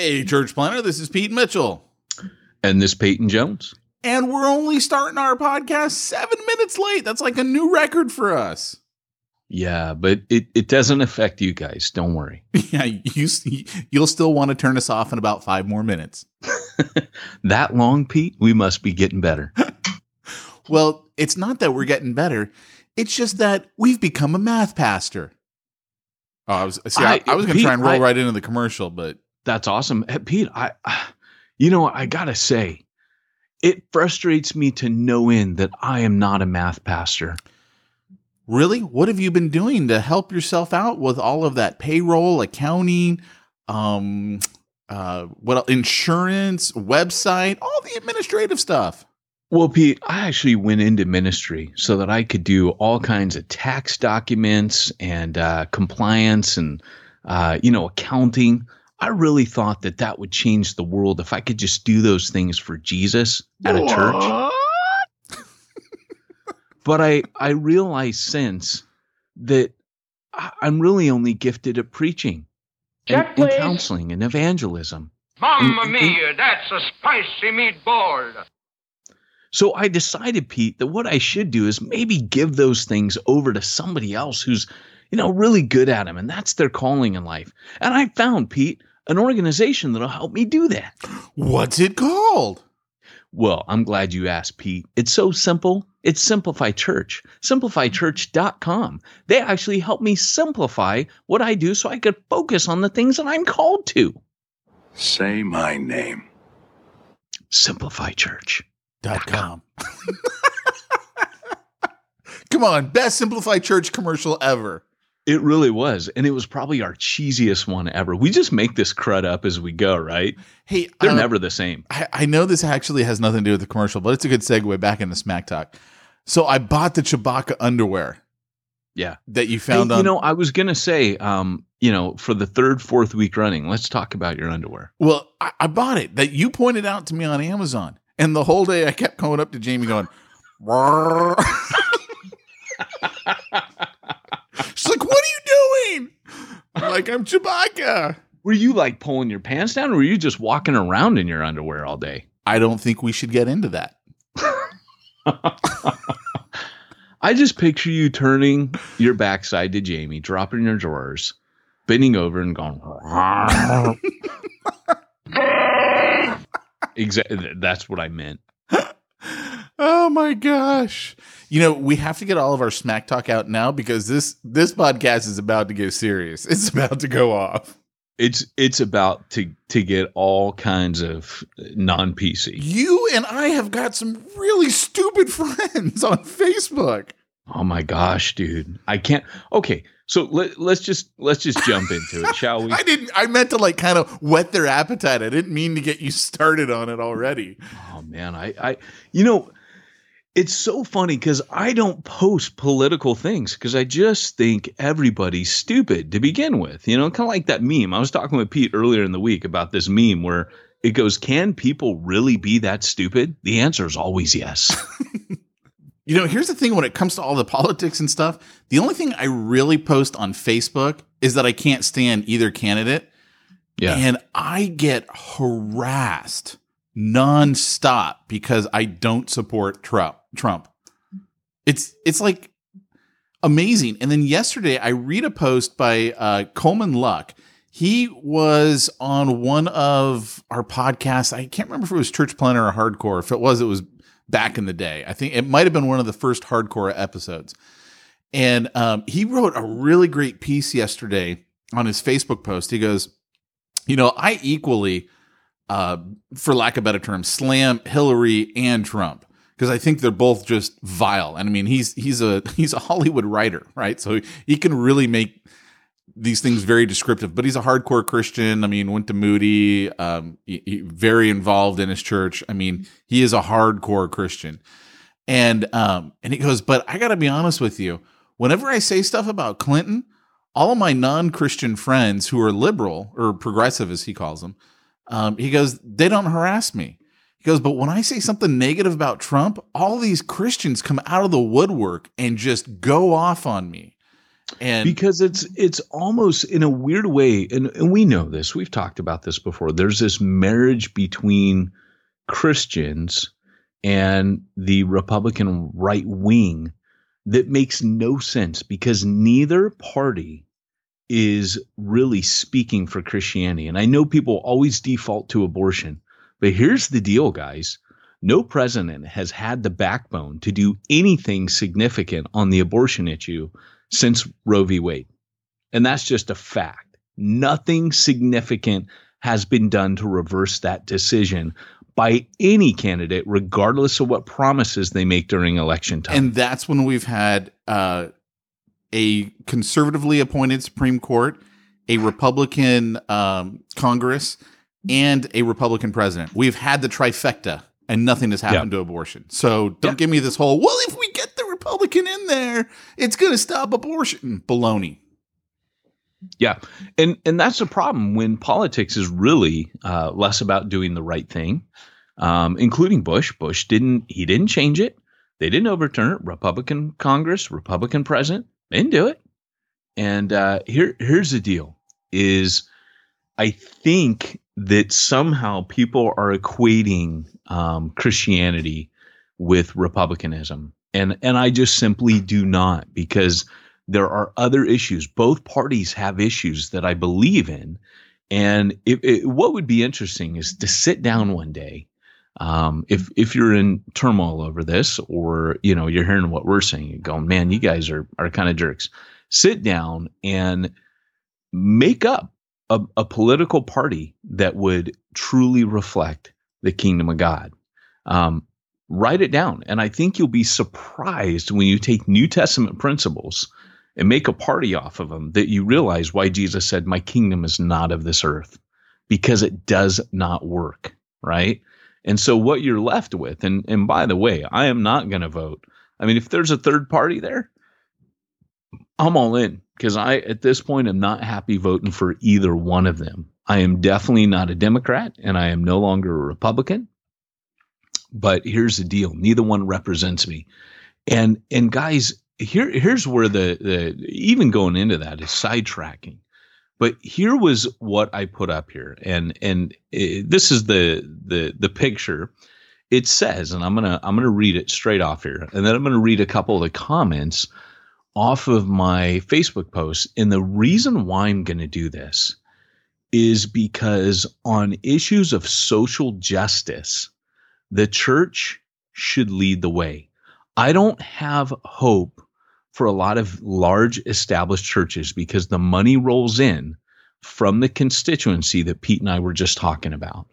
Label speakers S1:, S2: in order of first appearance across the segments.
S1: Hey, Church Planter, this is Pete Mitchell.
S2: And this Peyton Jones.
S1: And we're only starting our podcast seven minutes late. That's like a new record for us.
S2: Yeah, but it, it doesn't affect you guys. Don't worry.
S1: Yeah, you you'll still want to turn us off in about five more minutes.
S2: that long, Pete? We must be getting better.
S1: well, it's not that we're getting better. It's just that we've become a math pastor. Oh, I was see. I, I, I was going to try and roll I, right into the commercial, but
S2: that's awesome, Pete. I, you know, I gotta say, it frustrates me to no end that I am not a math pastor.
S1: Really? What have you been doing to help yourself out with all of that payroll, accounting, um, uh, what insurance, website, all the administrative stuff?
S2: Well, Pete, I actually went into ministry so that I could do all kinds of tax documents and uh, compliance and uh, you know accounting. I really thought that that would change the world if I could just do those things for Jesus at a church. but I I realize since that I'm really only gifted at preaching and, and counseling and evangelism.
S3: Mamma mia, that's a spicy meatball.
S2: So I decided, Pete, that what I should do is maybe give those things over to somebody else who's, you know, really good at them, and that's their calling in life. And I found, Pete, an organization that'll help me do that.
S1: What's it called?
S2: Well, I'm glad you asked, Pete. It's so simple. It's Simplify Church. SimplifyChurch.com. They actually help me simplify what I do so I could focus on the things that I'm called to.
S4: Say my name.
S2: SimplifyChurch.com.
S1: Come on, best Simplify Church commercial ever.
S2: It really was. And it was probably our cheesiest one ever. We just make this crud up as we go, right?
S1: Hey,
S2: they're uh, never the same.
S1: I, I, know this actually has nothing to do with the commercial, but it's a good segue back into Smack Talk. So I bought the Chewbacca underwear.
S2: Yeah.
S1: That you found
S2: hey,
S1: on.
S2: You know, I was going to say, um, you know, for the third, fourth week running, let's talk about your underwear.
S1: Well, I, I bought it that you pointed out to me on Amazon. And the whole day I kept going up to Jamie going, She's like, "What are you doing?" I'm like, "I'm Chewbacca."
S2: Were you like pulling your pants down, or were you just walking around in your underwear all day?
S1: I don't think we should get into that.
S2: I just picture you turning your backside to Jamie, dropping your drawers, bending over, and going. exactly. That's what I meant.
S1: Oh my gosh. You know, we have to get all of our smack talk out now because this this podcast is about to get serious. It's about to go off.
S2: It's it's about to to get all kinds of non PC.
S1: You and I have got some really stupid friends on Facebook.
S2: Oh my gosh, dude! I can't. Okay, so let, let's just let's just jump into it, shall we?
S1: I didn't. I meant to like kind of whet their appetite. I didn't mean to get you started on it already.
S2: Oh man, I I you know it's so funny because I don't post political things because I just think everybody's stupid to begin with. You know, kind of like that meme. I was talking with Pete earlier in the week about this meme where it goes, Can people really be that stupid? The answer is always yes.
S1: you know, here's the thing when it comes to all the politics and stuff, the only thing I really post on Facebook is that I can't stand either candidate.
S2: Yeah.
S1: And I get harassed nonstop because I don't support Trump. Trump. It's it's like amazing. And then yesterday I read a post by uh, Coleman Luck. He was on one of our podcasts. I can't remember if it was Church Planter or Hardcore. If it was, it was back in the day. I think it might have been one of the first hardcore episodes. And um, he wrote a really great piece yesterday on his Facebook post. He goes, You know, I equally, uh, for lack of better term, slam Hillary and Trump because I think they're both just vile. And I mean, he's he's a he's a Hollywood writer, right? So he can really make these things very descriptive. But he's a hardcore Christian. I mean, went to Moody, um, he, he, very involved in his church. I mean, he is a hardcore Christian. And um, and he goes, but I got to be honest with you. Whenever I say stuff about Clinton, all of my non-Christian friends who are liberal or progressive, as he calls them, um, he goes, they don't harass me. He goes, but when I say something negative about Trump, all these Christians come out of the woodwork and just go off on me. And
S2: because it's it's almost in a weird way, and, and we know this, we've talked about this before. There's this marriage between Christians and the Republican right wing that makes no sense because neither party is really speaking for Christianity. And I know people always default to abortion, but here's the deal, guys. No president has had the backbone to do anything significant on the abortion issue since Roe v. Wade. And that's just a fact. Nothing significant has been done to reverse that decision by any candidate, regardless of what promises they make during election time.
S1: And that's when we've had uh, a conservatively appointed Supreme Court, a Republican um, Congress, and a Republican president. We've had the trifecta, and nothing has happened yeah. to abortion. So don't yeah. give me this whole, well, if we get the Republican in there, it's going to stop abortion. Baloney.
S2: Yeah, and and that's a problem when politics is really uh, less about doing the right thing, um, including Bush. Bush didn't he didn't change it. They didn't overturn it. Republican Congress, Republican president, didn't do it. And uh, here here's the deal: is I think that somehow people are equating um, Christianity with republicanism, and and I just simply do not because there are other issues. Both parties have issues that I believe in, and it, it, what would be interesting is to sit down one day. Um, if if you're in turmoil over this, or you know you're hearing what we're saying, and going, man, you guys are are kind of jerks. Sit down and make up a, a political party that would truly reflect the kingdom of God. Um, write it down. And I think you'll be surprised when you take New Testament principles and make a party off of them that you realize why Jesus said, My kingdom is not of this earth, because it does not work, right? And so what you're left with, and, and by the way, I am not going to vote. I mean, if there's a third party there, I'm all in because I, at this point, am not happy voting for either one of them. I am definitely not a Democrat and I am no longer a Republican. But here's the deal neither one represents me. And, and guys, here, here's where the, the, even going into that is sidetracking. But here was what I put up here. And, and it, this is the, the, the picture it says, and I'm to, I'm to read it straight off here. And then I'm to read a couple of the comments off of my Facebook posts. And the reason why I'm going to do this is because on issues of social justice, the church should lead the way. I don't have hope for a lot of large established churches because the money rolls in from the constituency that Pete and I were just talking about.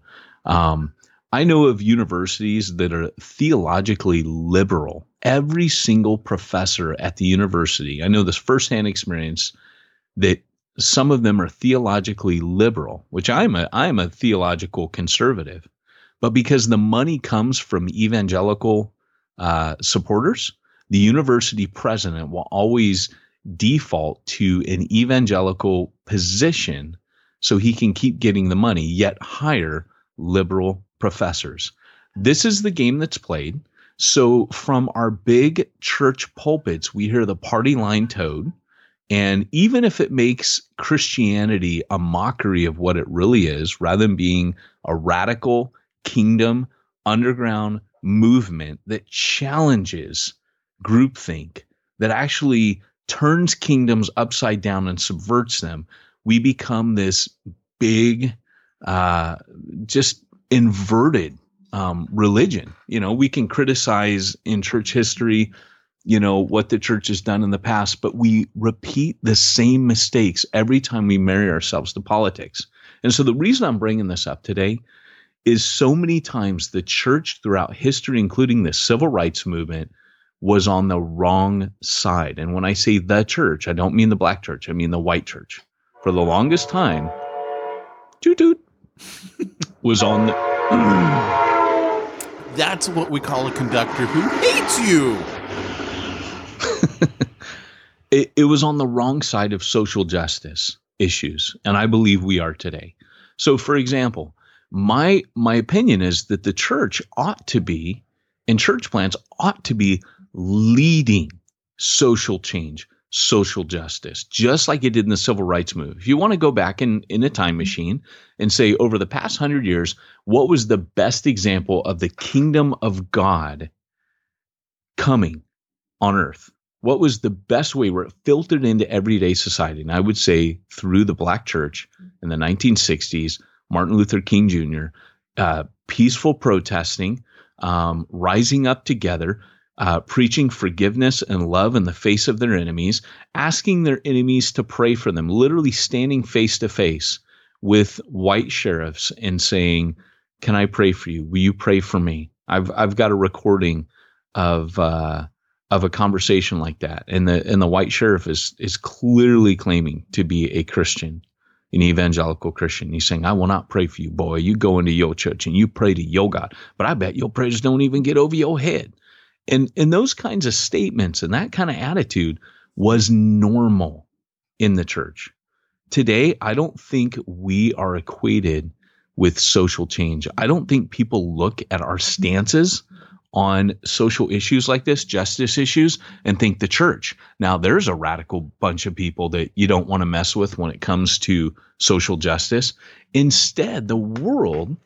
S2: Um, I know of universities that are theologically liberal. Every single professor at the university, I know this firsthand experience that some of them are theologically liberal, which I'm a I'm a theological conservative, but because the money comes from evangelical uh, supporters, the university president will always default to an evangelical position so he can keep getting the money, yet hire liberal professors. This is the game that's played. So from our big church pulpits, we hear the party line toed. And even if it makes Christianity a mockery of what it really is, rather than being a radical kingdom underground movement that challenges groupthink, that actually turns kingdoms upside down and subverts them, we become this big, uh, just inverted um, religion. You know, we can criticize in church history, you know, what the church has done in the past, but we repeat the same mistakes every time we marry ourselves to politics. And so the reason I'm bringing this up today is so many times the church throughout history, including the civil rights movement, was on the wrong side. And when I say the church, I don't mean the black church, I mean the white church. For the longest time, toot toot, was on the.
S1: That's what we call a conductor who hates you.
S2: it, it was on the wrong side of social justice issues, and I believe we are today. So, for example, my my opinion is that the church ought to be, and church plans ought to be leading social change, social justice, just like it did in the civil rights movement. If you want to go back in, in a time machine and say, over the past hundred years, what was the best example of the kingdom of God coming on earth? What was the best way where it filtered into everyday society? And I would say through the black church in the 1960s, Martin Luther King Jr., uh, peaceful protesting, um, rising up together, uh, preaching forgiveness and love in the face of their enemies, asking their enemies to pray for them, literally standing face to face with white sheriffs and saying, "Can I pray for you? Will you pray for me?" I've I've got a recording of uh, of a conversation like that, and the and the white sheriff is is clearly claiming to be a Christian, an evangelical Christian. He's saying, "I will not pray for you, boy. You go into your church and you pray to your God, but I bet your prayers don't even get over your head." And and those kinds of statements and that kind of attitude was normal in the church. Today, I don't think we are equated with social change. I don't think people look at our stances on social issues like this, justice issues, and think the church. Now, there's a radical bunch of people that you don't want to mess with when it comes to social justice. Instead, the world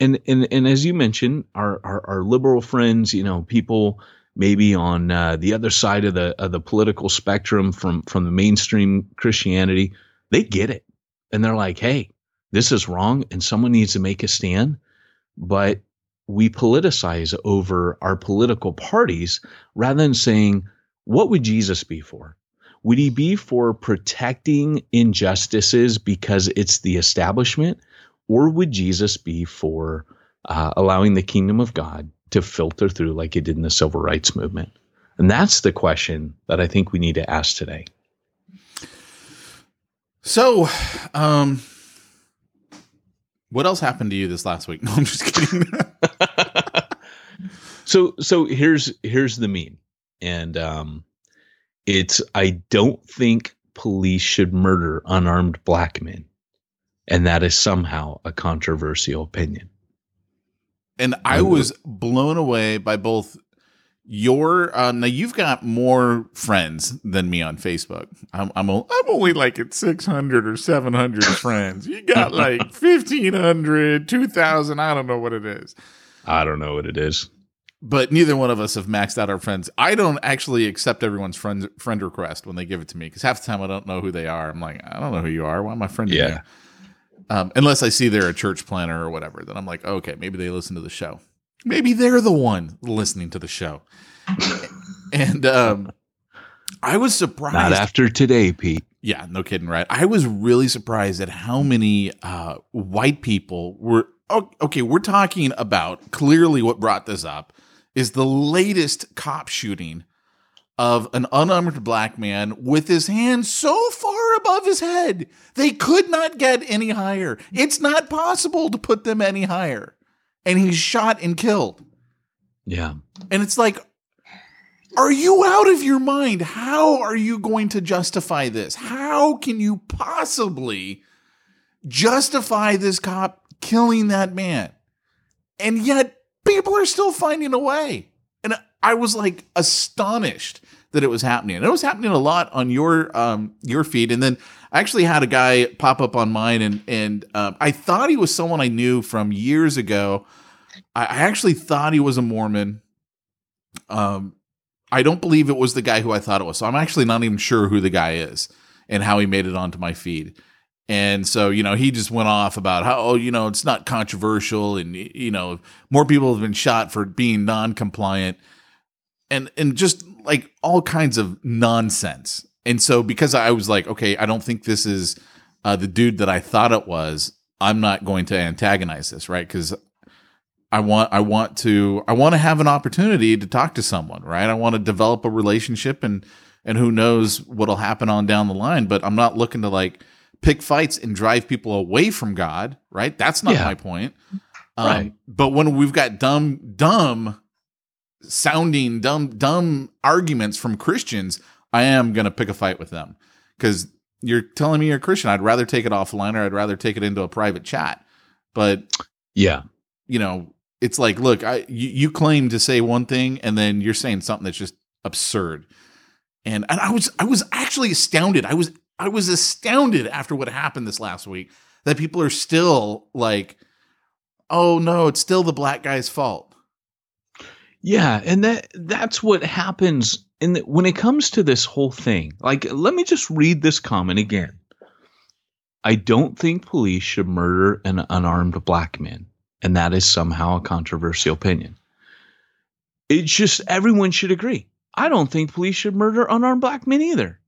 S2: and and and as you mentioned, our our, our liberal friends, you know, people maybe on uh, the other side of the of the political spectrum from from the mainstream Christianity, they get it, and they're like, hey, this is wrong, and someone needs to make a stand. But we politicize over our political parties rather than saying, what would Jesus be for? Would he be for protecting injustices because it's the establishment? Or would Jesus be for uh, allowing the kingdom of God to filter through like it did in the civil rights movement? And that's the question that I think we need to ask today.
S1: So, um, what else happened to you this last week? No, I'm just kidding.
S2: so, so here's here's the meme, and um, it's I don't think police should murder unarmed black men, and that is somehow a controversial opinion.
S1: and I was blown away by both your uh, now you've got more friends than me on Facebook. I'm I'm, o- I'm only like at 600 or 700 friends. You got like 1500, 2000, I don't know what it is.
S2: I don't know what it is.
S1: But neither one of us have maxed out our friends. I don't actually accept everyone's friend friend request when they give it to me because half the time I don't know who they are. I'm like, I don't know who you are. Why am I friending
S2: Yeah.
S1: you? Um, unless I see they're a church planter or whatever, then I'm like, okay, maybe they listen to the show. Maybe they're the one listening to the show. and um, I was surprised.
S2: Not after today, Pete.
S1: Yeah, no kidding, right? I was really surprised at how many uh, white people were. Oh, okay, we're talking about clearly what brought this up is the latest cop shooting of an unarmed black man with his hands so far above his head they could not get any higher. It's not possible to put them any higher. And he's shot and killed.
S2: Yeah.
S1: And it's like, are you out of your mind? How are you going to justify this? How can you possibly justify this cop killing that man? And yet people are still finding a way. And I was like astonished that it was happening. And it was happening a lot on your um your feed. And then I actually had a guy pop up on mine and and um, I thought he was someone I knew from years ago. I, actually thought he was a Mormon. Um I don't believe it was the guy who I thought it was. So I'm actually not even sure who the guy is and how he made it onto my feed. And so, you know, he just went off about how, oh, you know, it's not controversial and, you know, more people have been shot for being non compliant and, and just like all kinds of nonsense. And so, because I was like, okay, I don't think this is uh, the dude that I thought it was, I'm not going to antagonize this, right? Because I want I want to I want to have an opportunity to talk to someone, right? I want to develop a relationship and and who knows what'll happen on down the line, but I'm not looking to like pick fights and drive people away from God, right? That's not
S2: Yeah.
S1: my point. Um,
S2: Right.
S1: But when we've got dumb, dumb sounding, dumb, dumb arguments from Christians, I am going to pick a fight with them because you're telling me you're a Christian. I'd rather take it offline or I'd rather take it into a private chat. But
S2: Yeah.
S1: you know, it's like, look, I you, you claim to say one thing and then you're saying something that's just absurd. And and I was I was actually astounded. I was I was astounded after what happened this last week that people are still like, oh no, it's still the black guy's fault.
S2: Yeah, and that that's what happens in the, when it comes to this whole thing. Like, let me just read this comment again. I don't think police should murder an unarmed black man, and that is somehow a controversial opinion. It's just everyone should agree. I don't think police should murder unarmed black men either.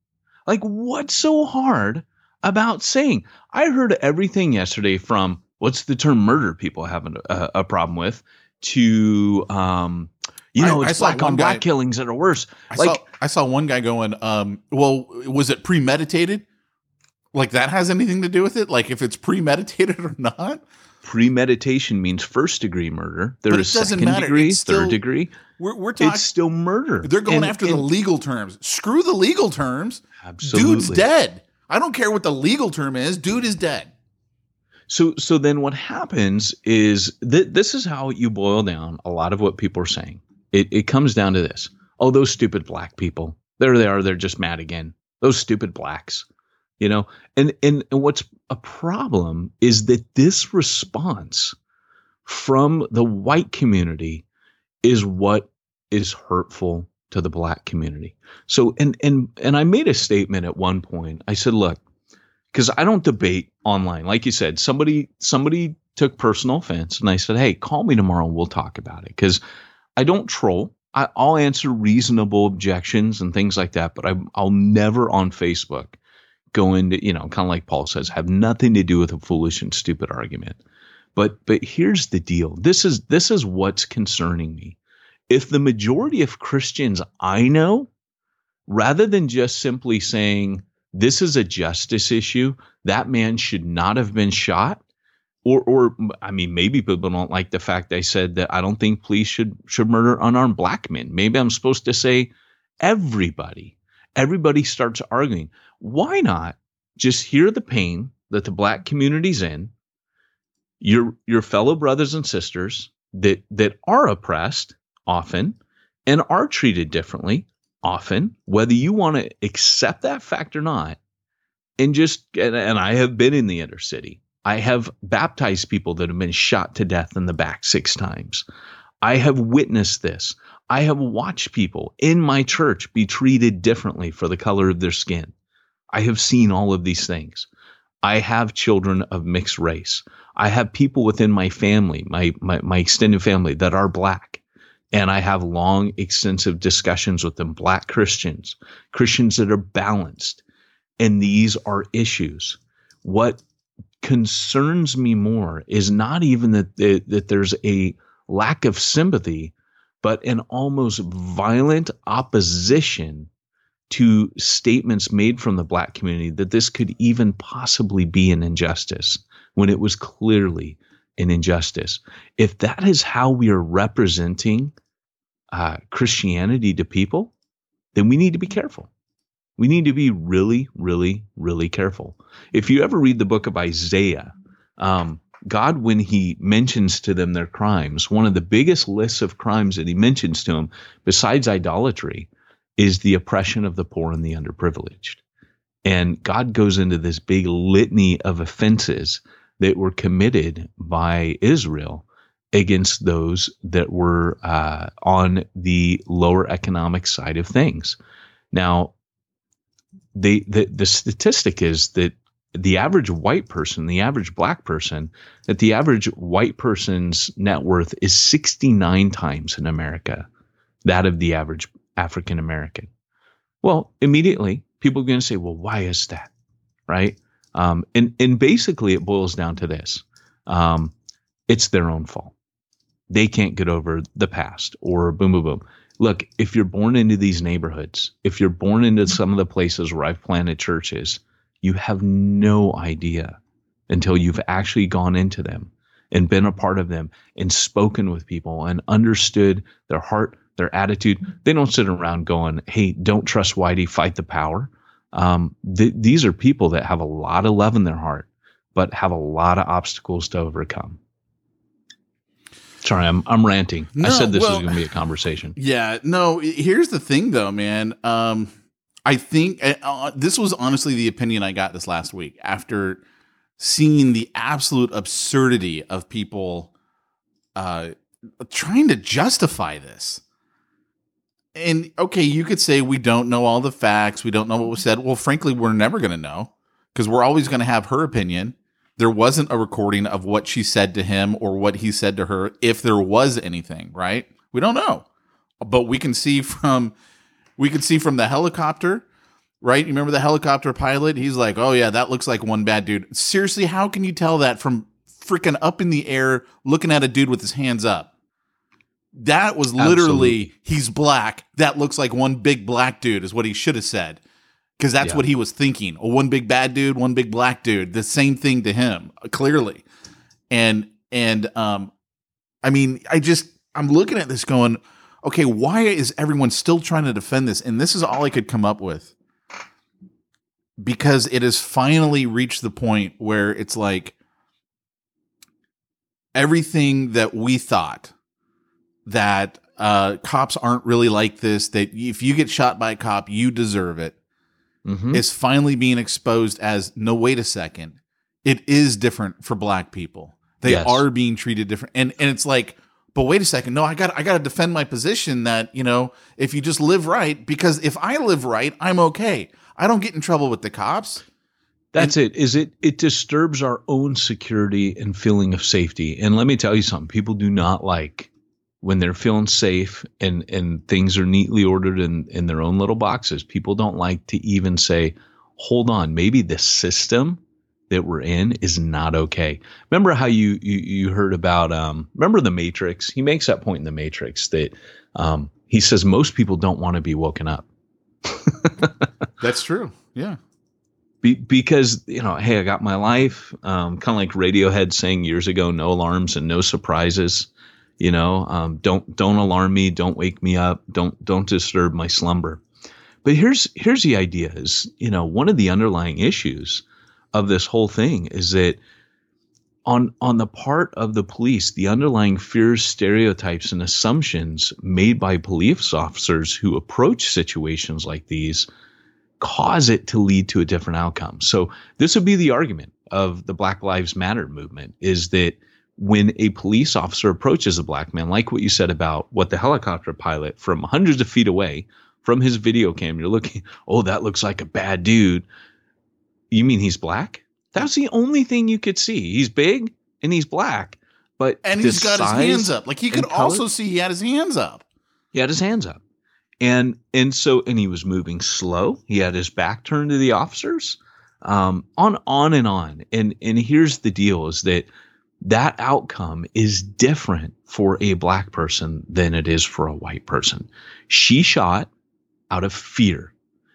S2: Like, what's so hard about saying? I heard everything yesterday from what's the term murder people have a, a problem with to um, you know,
S1: I
S2: it's
S1: saw
S2: black on black
S1: guy-
S2: killings that are worse.
S1: I
S2: like,
S1: saw I saw one guy going, um, well, was it premeditated? Like that has anything to do with it? Like if it's premeditated or not?
S2: premeditation means first degree murder. There is second
S1: matter.
S2: degree,
S1: It's still-
S2: third degree.
S1: We're we're talking
S2: It's still murder.
S1: they're going
S2: And-
S1: after the legal terms. Screw the legal terms.
S2: absolutely.
S1: Dude's dead. I don't care what the legal term is. Dude is dead.
S2: So so then what happens is th- this is how you boil down a lot of what people are saying. It it comes down to this. Oh, those stupid black people. There they are. They're just mad again. Those stupid blacks. You know, and and, and what's a problem is that this response from the white community is what is hurtful to the black community. So and and and I made a statement at one point. I said, look, because I don't debate online. Like you said, somebody somebody took personal offense, and I said, "Hey, call me tomorrow. and We'll talk about it." Because I don't troll. I, I'll answer reasonable objections and things like that, but I, I'll never on Facebook go into you know kind of like Paul says, have nothing to do with a foolish and stupid argument. But but here's the deal. This is this is what's concerning me. If the majority of Christians I know, rather than just simply saying this is a justice issue. That man should not have been shot. Or, or I mean, maybe people don't like the fact I said that I don't think police should should murder unarmed black men. Maybe I'm supposed to say everybody. Everybody starts arguing. Why not just hear the pain that the black community's in? Your your fellow brothers and sisters that that are oppressed often and are treated differently often, whether you want to accept that fact or not, and just and, and I have been in the inner city. I have baptized people that have been shot to death in the back six times. I have witnessed this. I have watched people in my church be treated differently for the color of their skin. I have seen all of these things. I have children of mixed race. I have people within my family, my, my, my extended family that are black and I have long, extensive discussions with them, black Christians, Christians that are balanced. And these are issues. What concerns me more is not even that, that, that there's a lack of sympathy, but an almost violent opposition to statements made from the black community that this could even possibly be an injustice when it was clearly an injustice. If that is how we are representing uh, Christianity to people, then we need to be careful. We need to be really, really, really careful. If you ever read the book of Isaiah, um, God, when he mentions to them their crimes, one of the biggest lists of crimes that he mentions to them, besides idolatry, is the oppression of the poor and the underprivileged. And God goes into this big litany of offenses that were committed by Israel against those that were uh, on the lower economic side of things. Now, the, the the statistic is that the average white person, the average black person, that the average white person's net worth is 69 times in America that of the average African American. Well, immediately people are going to say, well, why is that? Right? Um, and, and basically, it boils down to this um, it's their own fault. They can't get over the past or boom, boom, boom. Look, if you're born into these neighborhoods, if you're born into some of the places where I've planted churches, you have no idea until you've actually gone into them and been a part of them and spoken with people and understood their heart, their attitude. They don't sit around going, Hey, don't trust Whitey, fight the power. Um, th- these are people that have a lot of love in their heart, but have a lot of obstacles to overcome. Sorry, I'm I'm ranting.
S1: No,
S2: I said this
S1: well-
S2: was going to be a conversation.
S1: Yeah, no. Here's the thing, though, man. Um, I think uh, uh, this was honestly the opinion I got this last week after seeing the absolute absurdity of people uh, trying to justify this. And okay, you could say we don't know all the facts, we don't know what was said. Well, frankly, we're never going to know because we're always going to have her opinion. There wasn't a recording of what she said to him or what he said to her, if there was anything, right? We don't know, but we can see from we can see from the helicopter, right? You remember the helicopter pilot? He's like, "Oh yeah, that looks like one bad dude." Seriously, how can you tell that from freaking up in the air, looking at a dude with his hands up? That was literally
S2: Absolutely.
S1: he's black. That looks like one big black dude is what he should have said. Because that's
S2: Yeah.
S1: what he was thinking. Oh, one big bad dude, one big black dude. The same thing to him, clearly. And and um I mean, I just I'm looking at this going, okay, why is everyone still trying to defend this? And this is all I could come up with. Because it has finally reached the point where it's like everything that we thought that uh, cops aren't really like this, that if you get shot by a cop, you deserve it,
S2: Mhm.
S1: is finally being exposed as no, wait a second. It is different for black people. They
S2: Yes.
S1: are being treated different. And and it's like, but wait a second. No, I got I got to defend my position that, you know, if you just live right because if I live right, I'm okay. I don't get in trouble with the cops.
S2: That's it. Is it it disturbs our own security and feeling of safety. And let me tell you something, people do not like when they're feeling safe and and things are neatly ordered in in their own little boxes. People don't like to even say, "Hold on, maybe the system that we're in is not okay." Remember how you you, you heard about um remember the Matrix? He makes that point in the Matrix that um he says most people don't want to be woken up.
S1: That's true. Yeah.
S2: Be, because you know, hey, I got my life. Um, kind of like Radiohead saying years ago, "No alarms and no surprises." You know, um, don't don't alarm me, don't wake me up, don't don't disturb my slumber. But here's here's the idea: is you know, one of the underlying issues of this whole thing is that on on the part of the police, the underlying fears, stereotypes, and assumptions made by police officers who approach situations like these cause it to lead to a different outcome. So this would be the argument of the Black Lives Matter movement is that when a police officer approaches a black man, like what you said about what the helicopter pilot from hundreds of feet away from his video cam, you're looking, oh, that looks like a bad dude. You mean he's black? That's the only thing you could see. He's big and he's black, but
S1: And he's got his hands up. Like he could
S2: color-
S1: also see he had his hands up.
S2: he had his hands up. and and so and he was moving slow. He had his back turned to the officers. Um, on on and on. And and here's the deal: is that that outcome is different for a black person than it is for a white person. She shot out of fear.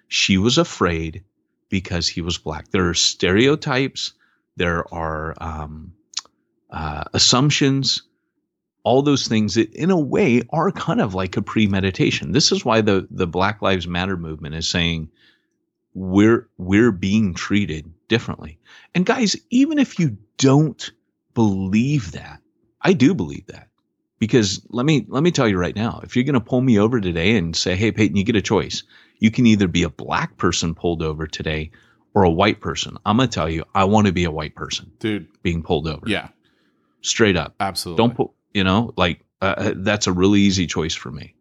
S2: She was afraid because he was black. There are stereotypes. There are um, uh, assumptions all those things that in a way are kind of like a premeditation. This is why the the Black Lives Matter movement is saying we're we're being treated differently. And guys, even if you don't believe that, I do believe that. Because let me let me tell you right now, if you're going to pull me over today and say, "Hey Peyton, you get a choice. You can either be a black person pulled over today or a white person." I'm going to tell you, I want to be a white person
S1: dude.
S2: being pulled over.
S1: Yeah,
S2: Straight up.
S1: absolutely.
S2: Don't put, you know, like uh, that's a really easy choice for me.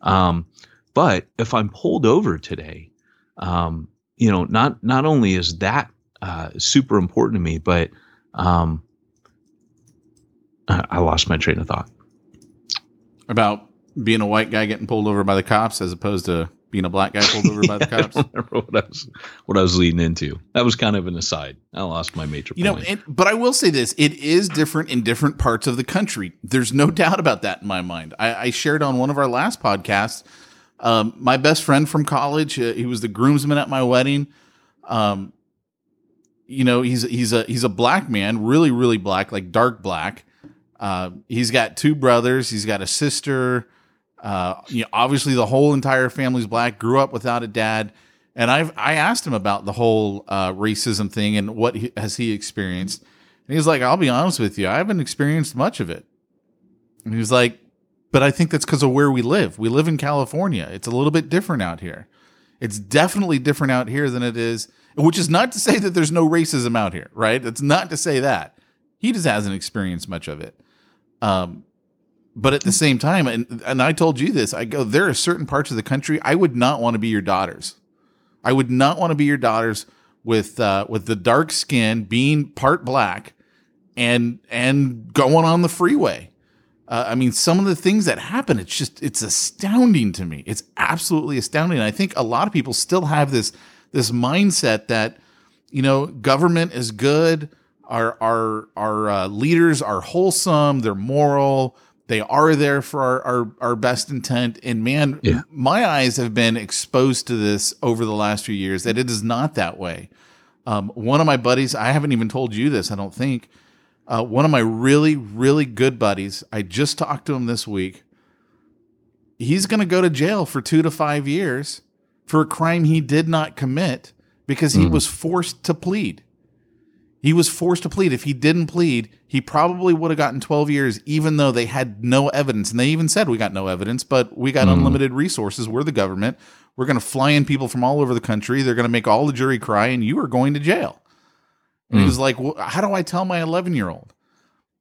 S2: Um, but if I'm pulled over today, um, you know, not not only is that uh, super important to me, but um, I I lost my train of thought.
S1: about being a white guy getting pulled over by the cops as opposed to being a black guy pulled over by the
S2: I
S1: cops.
S2: don't remember what I was what I was leading into. That was kind of an aside. I lost my major
S1: You know,
S2: point.
S1: it, but I will say this: it is different in different parts of the country. There's no doubt about that in my mind. I, I shared on one of our last podcasts. Um, my best friend from college, uh, he was the groomsman at my wedding. Um, you know, he's he's a he's a black man, really really black, like dark black. Uh, he's got two brothers. He's got a sister. Uh, you know, obviously the whole entire family's black. Grew up without a dad, and I've I asked him about the whole uh, racism thing and what he, has he experienced. And he's like, "I'll be honest with you, I haven't experienced much of it." And he was like, "But I think that's because of where we live. We live in California. It's a little bit different out here. It's definitely different out here than it is." Which is not to say that there's no racism out here, right? It's not to say that he just hasn't experienced much of it. Um, but at the same time, and and I told you this, I go there are certain parts of the country I would not want to be your daughters. I would not want to be your daughters with uh, with the dark skin, being part black, and and going on the freeway. Uh, I mean, some of the things that happen, it's just it's astounding to me. It's absolutely astounding. I think a lot of people still have this this mindset that you know government is good. Our our our uh, leaders are wholesome. They're moral. They are there for our, our, our best intent. And man,
S2: Yeah.
S1: my eyes have been exposed to this over the last few years that it is not that way. Um, one of my buddies, I haven't even told you this, I don't think. Uh, one of my really, really good buddies, I just talked to him this week. He's going to go to jail for two to five years for a crime he did not commit because he
S2: Mm.
S1: was forced to plead. He was forced to plead. If he didn't plead, he probably would have gotten 12 years, even though they had no evidence. And they even said, We got no evidence, but we got
S2: Mm.
S1: unlimited resources. We're the government. We're going to fly in people from all over the country. They're going to make all the jury cry, and you are going to jail. And he
S2: Mm.
S1: was like, well, How do I tell my 11 year old?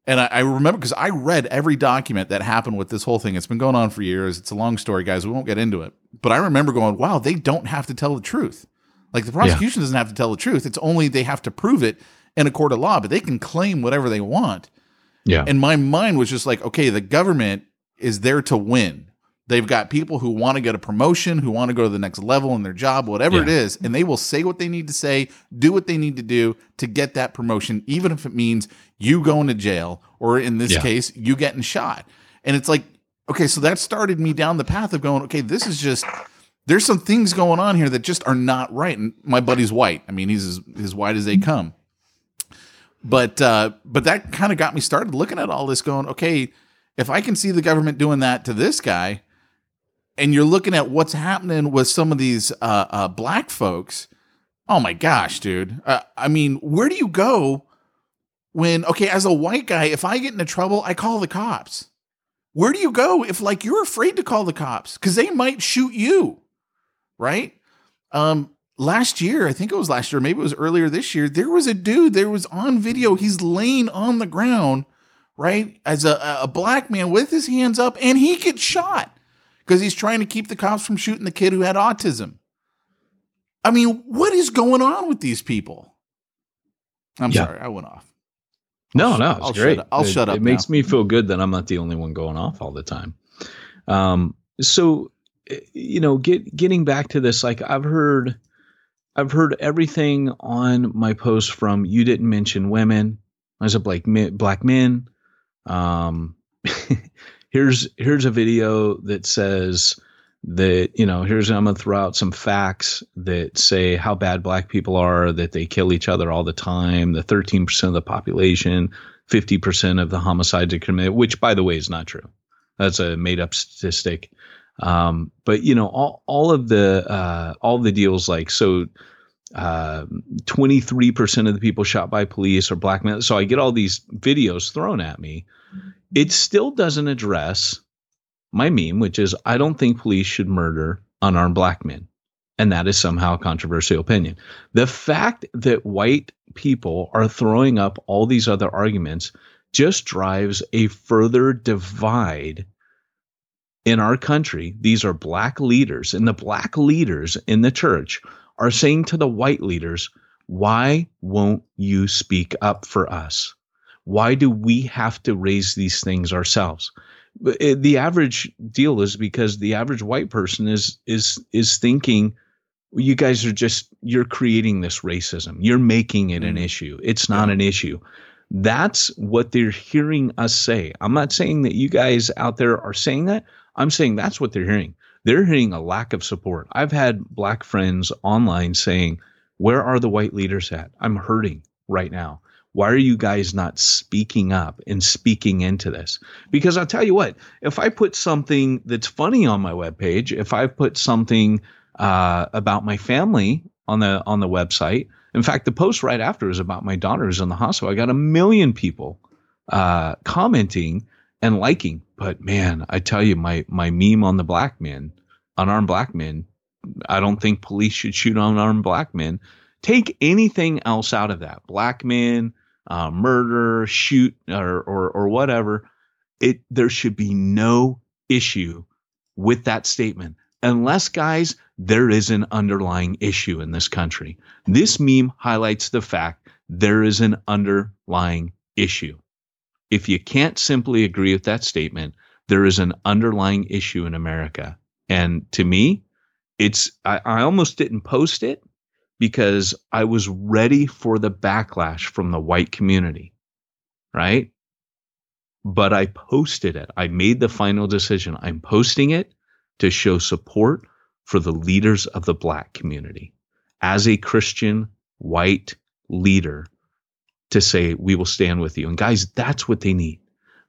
S1: And I, I remember because I read every document that happened with this whole thing. It's been going on for years. It's a long story, guys. We won't get into it. But I remember going, wow, they don't have to tell the truth. Like the prosecution doesn't have to tell the truth. It's only they have to prove it in a court of law, but they can claim whatever they want.
S2: Yeah.
S1: And my mind was just like, okay, the government is there to win. They've got people who want to get a promotion, who want to go to the next level in their job, whatever it
S2: Yeah.
S1: is, and they will say what they need to say, do what they need to do to get that promotion, even if it means you going to jail or in this
S2: Yeah.
S1: case, you getting shot. And it's like, okay, so that started me down the path of going, okay, this is just there's some things going on here that just are not right. And my buddy's white. I mean, he's as, as white as they mm-hmm. come. But uh, but that kind of got me started looking at all this, going, okay, if I can see the government doing that to this guy, and you're looking at what's happening with some of these uh, uh, black folks, oh my gosh, dude. Uh, I mean, where do you go when, okay, as a white guy, if I get into trouble, I call the cops. Where do you go if, like, you're afraid to call the cops because they might shoot you, right? Um, last year, I think it was last year, maybe it was earlier this year, there was a dude, there was on video, he's laying on the ground, right, as a, a black man with his hands up, and he gets shot because he's trying to keep the cops from shooting the kid who had autism. I mean, what is going on with these people? I'm
S2: Yeah.
S1: sorry, I went off.
S2: No, no,
S1: I'll
S2: it's
S1: shut
S2: great.
S1: up- I'll
S2: it,
S1: shut up
S2: It makes
S1: now.
S2: me feel good that I'm not the only one going off all the time. Um, so you know, get getting back to this, like I've heard, I've heard everything on my post from you didn't mention women. I said like black men. Um, here's here's a video that says that you know here's I'm gonna throw out some facts that say how bad black people are, that they kill each other all the time, the 13 percent of the population, 50 percent of the homicides are committed, which by the way is not true. That's a made up statistic. Um, but you know, all all of the uh, all the deals like so. Uh, 23% of the people shot by police are black men. So I get all these videos thrown at me. It still doesn't address my meme, which is I don't think police should murder unarmed black men. And that is somehow a controversial opinion. The fact that white people are throwing up all these other arguments just drives a further divide in our country, these are black leaders, and the black leaders in the church are saying to the white leaders, Why won't you speak up for us? Why do we have to raise these things ourselves? The average deal is because the average white person is is is thinking, you guys are just you're creating this racism. You're making it an mm-hmm. issue. It's not an issue. That's what they're hearing us say. I'm not saying that you guys out there are saying that. I'm saying that's what they're hearing. They're hearing a lack of support. I've had black friends online saying, Where are the white leaders at? I'm hurting right now. Why are you guys not speaking up and speaking into this? Because I'll tell you what, if I put something that's funny on my webpage, if I put something uh, about my family on the on the website, in fact, the post right after is about my daughter who's in the hospital. I got a million people uh, commenting and liking. But man, I tell you, my my meme on the black man, unarmed black men, I don't think police should shoot unarmed black men. Take anything else out of that, black man, uh, murder, shoot, or, or or whatever. It there should be no issue with that statement, unless guys, there is an underlying issue in this country. This meme highlights the fact there is an underlying issue. If you can't simply agree with that statement, there is an underlying issue in America. And to me, it's, I, I almost didn't post it because I was ready for the backlash from the white community, right? But I posted it. I made the final decision. I'm posting it to show support for the leaders of the black community. As a Christian white leader, to say, we will stand with you. And guys, that's what they need.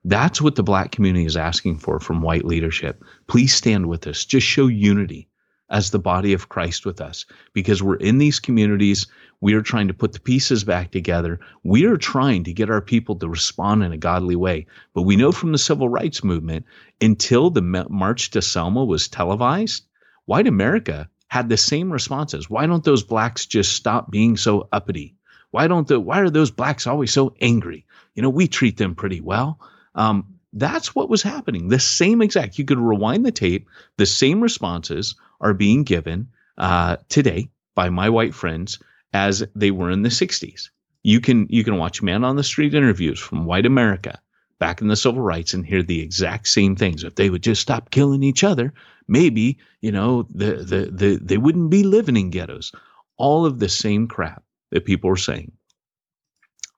S2: That's what the black community is asking for from white leadership. Please stand with us. Just show unity as the body of Christ with us because we're in these communities. We are trying to put the pieces back together. We are trying to get our people to respond in a godly way. But we know from the civil rights movement, until the March to Selma was televised, white America had the same responses. Why don't those blacks just stop being so uppity? Why don't the why are those blacks always so angry? You know, we treat them pretty well. Um, that's what was happening. The same exact. You could rewind the tape. The same responses are being given uh, today by my white friends as they were in the '60s. You can you can watch man on the street interviews from white America back in the civil rights and hear the exact same things. If they would just stop killing each other, maybe you know the the, the they wouldn't be living in ghettos. All of the same crap that people are saying.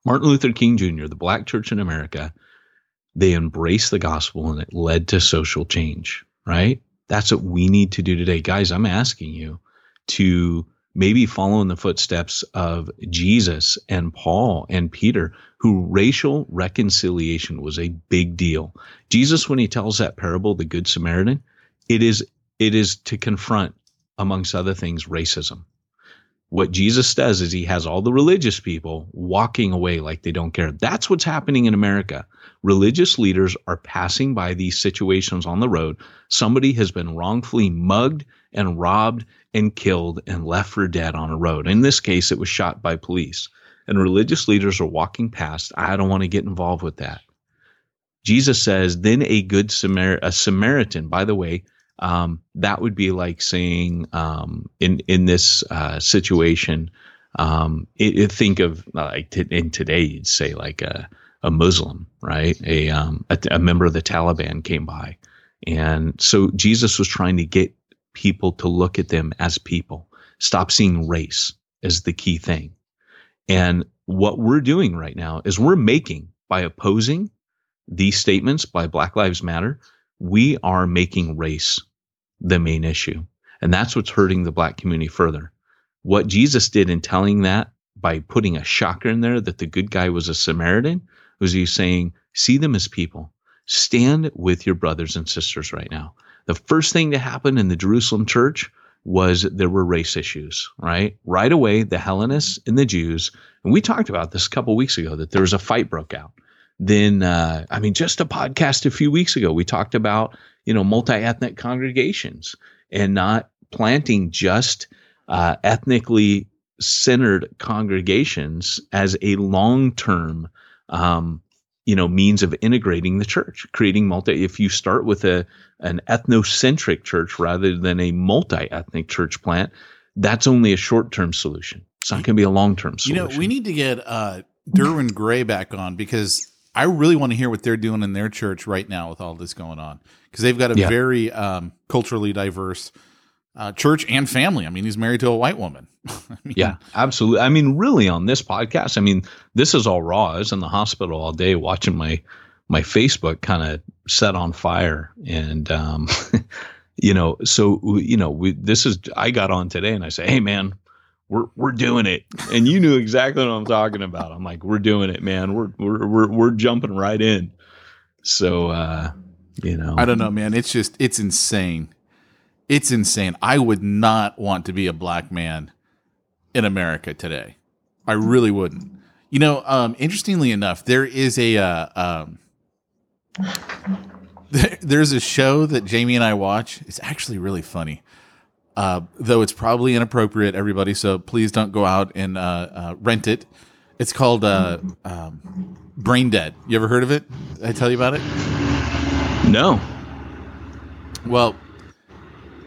S2: Martin Luther King Jr., the black church in America, they embraced the gospel and it led to social change, right? That's what we need to do today. Guys, I'm asking you to maybe follow in the footsteps of Jesus and Paul and Peter, who racial reconciliation was a big deal. Jesus, when he tells that parable, the Good Samaritan, it is it is to confront, amongst other things, racism what Jesus does is he has all the religious people walking away like they don't care. That's what's happening in America. Religious leaders are passing by these situations on the road. Somebody has been wrongfully mugged and robbed and killed and left for dead on a road. In this case, it was shot by police. And religious leaders are walking past. I don't want to get involved with that. Jesus says, then a good Samar- a Samaritan, by the way, um, that would be like saying um, in in this uh, situation, um, it, it think of like t- in today you'd say like a, a Muslim, right? A, um, a, a member of the Taliban came by, and so Jesus was trying to get people to look at them as people. Stop seeing race as the key thing. And what we're doing right now is we're making by opposing these statements by Black Lives Matter, we are making race the main issue. And that's what's hurting the black community further. What Jesus did in telling that by putting a shocker in there that the good guy was a Samaritan was he saying, see them as people. Stand with your brothers and sisters right now. The first thing to happen in the Jerusalem church was there were race issues, right? Right away, the Hellenists and the Jews, and we talked about this a couple weeks ago that there was a fight broke out. Then, uh, I mean, just a podcast a few weeks ago, we talked about you know multi-ethnic congregations and not planting just uh, ethnically centered congregations as a long-term um, you know means of integrating the church creating multi if you start with a an ethnocentric church rather than a multi-ethnic church plant that's only a short-term solution. It's not going to be a long-term solution
S1: You know, we need to get uh, Derwin Gray back on because I really want to hear what they're doing in their church right now with all this going on because they've got a
S2: Yeah.
S1: very um, culturally diverse uh, church and family. I mean, he's married to a white woman. I mean,
S2: Yeah, absolutely. I mean, really, on this podcast, I mean, this is all raw. I was in the hospital all day watching my my Facebook kind of set on fire, and um, you know, so you know, we, this is. I got on today, and I say, "Hey, man, we're we're doing it," and you knew exactly what I'm talking about. I'm like, "We're doing it, man. We're we're we're we're jumping right in." So, uh, you know,
S1: I don't know, man. It's just it's insane. It's insane. I would not want to be a black man in America today. I really wouldn't. You know, um, interestingly enough, there is a uh, um, there, there's a show that Jamie and I watch. It's actually really funny, uh, though it's probably inappropriate, everybody. So please don't go out and uh, uh, rent it. It's called uh, um, Brain Dead. You ever heard of it? Did I tell you about it?
S2: no,
S1: Well,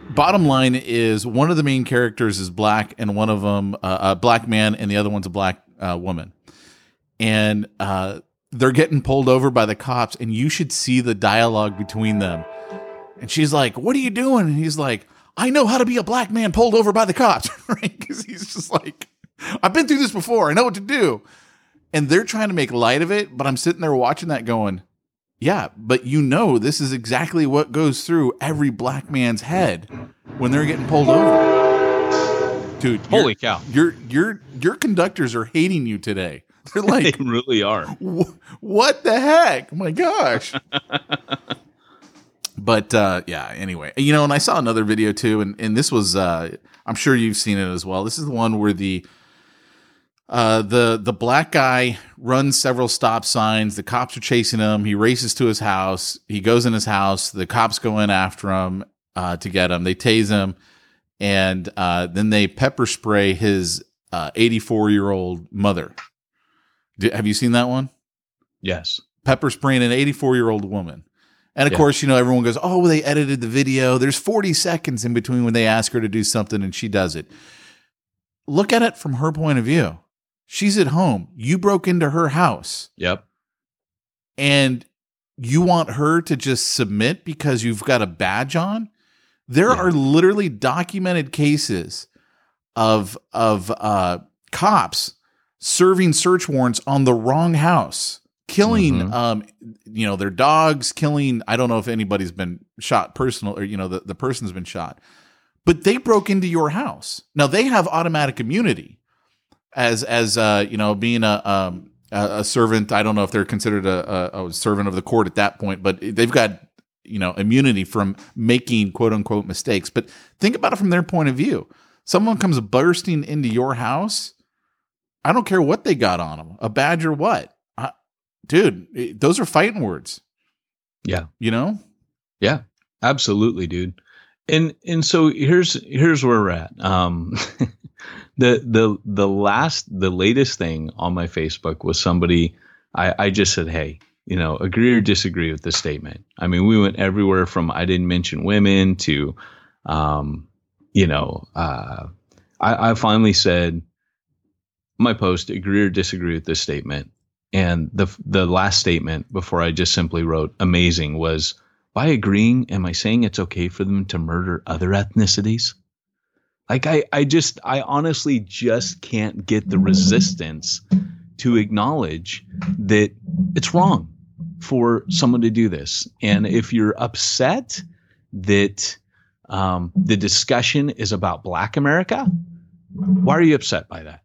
S1: bottom line is one of the main characters is black, and one of them uh, a black man, and the other one's a black uh, woman, and uh, they're getting pulled over by the cops, and you should see the dialogue between them. And she's like, "What are you doing?" And he's like, "I know how to be a black man pulled over by the cops," right? Because he's just like, "I've been through this before. I know what to do." And they're trying to make light of it, but I'm sitting there watching that, going, yeah, but you know this is exactly what goes through every black man's head when they're getting pulled over. Dude,
S2: holy cow,
S1: your your your conductors are hating you today. They're
S2: they
S1: like,
S2: really are.
S1: "What the heck? Oh my gosh!" but uh, yeah, anyway, you know, and I saw another video too, and and this was, uh, I'm sure you've seen it as well. This is the one where the uh, the the black guy runs several stop signs. The cops are chasing him. He races to his house. He goes in his house. The cops go in after him uh, to get him. They tase him, and uh, then they pepper spray his 84 year old mother. Do, have you seen that one?
S2: Yes.
S1: Pepper spraying an 84 year old woman. And of
S2: Yeah.
S1: course, you know, everyone goes, oh, well, they edited the video. There's 40 seconds in between when they ask her to do something and she does it. Look at it from her point of view. She's at home. You broke into her house
S2: Yep.
S1: and you want her to just submit because you've got a badge on. There
S2: Yeah.
S1: are literally documented cases of of uh, cops serving search warrants on the wrong house, killing
S2: Mhm.
S1: um, you know their dogs, killing. I don't know if anybody's been shot personal or you know the, the person's been shot, but they broke into your house. Now they have automatic immunity as as uh, you know being a um, a, servant. I don't know if they're considered a, a, a servant of the court at that point, but they've got you know immunity from making quote unquote mistakes. But think about it from their point of view. Someone comes bursting into your house. I don't care what they got on them, a badge or what, dude. it- those are fighting words.
S2: Yeah.
S1: You know.
S2: Yeah, absolutely, dude. And and so here's here's where we're at. Um, the the the last the latest thing on my Facebook was somebody I I just said, hey, you know, agree or disagree with this statement. I mean, we went everywhere from I didn't mention women to, um, you know, uh, I, I finally said my post agree or disagree with this statement. And the the last statement before I just simply wrote amazing was by agreeing, am I saying it's okay for them to murder other ethnicities? Like I, I just, I honestly just can't get the resistance to acknowledge that it's wrong for someone to do this. And if you're upset that um, the discussion is about Black America, why are you upset by that?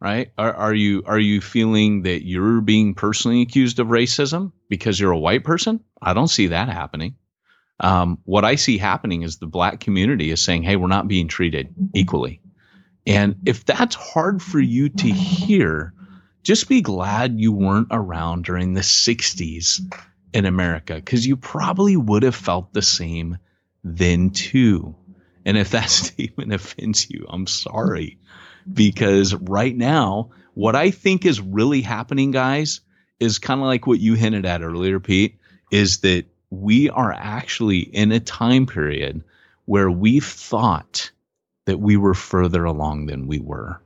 S2: Right? Are, are you are you feeling that you're being personally accused of racism because you're a white person? I don't see that happening. Um, what I see happening is the black community is saying, "Hey, we're not being treated equally," and if that's hard for you to hear, just be glad you weren't around during the '60s in America because you probably would have felt the same then too. And if that statement offends you, I'm sorry. Because right now, what I think is really happening, guys, is kind of like what you hinted at earlier, Pete, is that we are actually in a time period where we thought that we were further along than we were.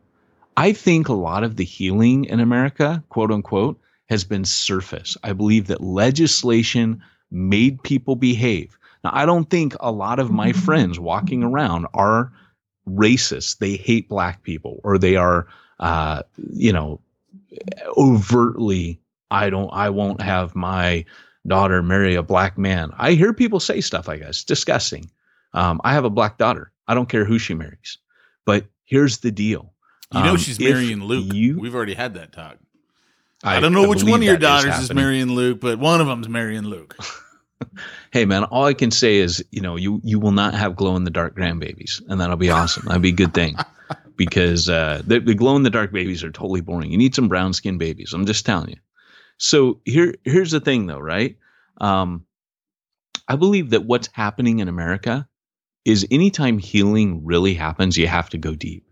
S2: I think a lot of the healing in America, quote unquote, has been surface. I believe that legislation made people behave. Now, I don't think a lot of my mm-hmm. friends walking around are racist. They hate black people or they are, uh, you know, overtly, I don't, I won't have my daughter marry a black man. I hear people say stuff like that. It's disgusting. Um, I have a black daughter. I don't care who she marries. But here's the deal.
S1: You know
S2: Um,
S1: she's marrying Luke.
S2: You,
S1: We've already had that talk. I, don't know which one of your daughters is,
S2: happening.
S1: marrying Luke, but one of them's marrying Luke.
S2: Hey man, all I can say is, you know, you you will not have glow in the dark grandbabies, and that'll be awesome. That'd be a good thing, because uh, the, the glow in the dark babies are totally boring. You need some brown skin babies. I'm just telling you. So here here's the thing, though, right? Um, I believe that what's happening in America is anytime healing really happens, you have to go deep.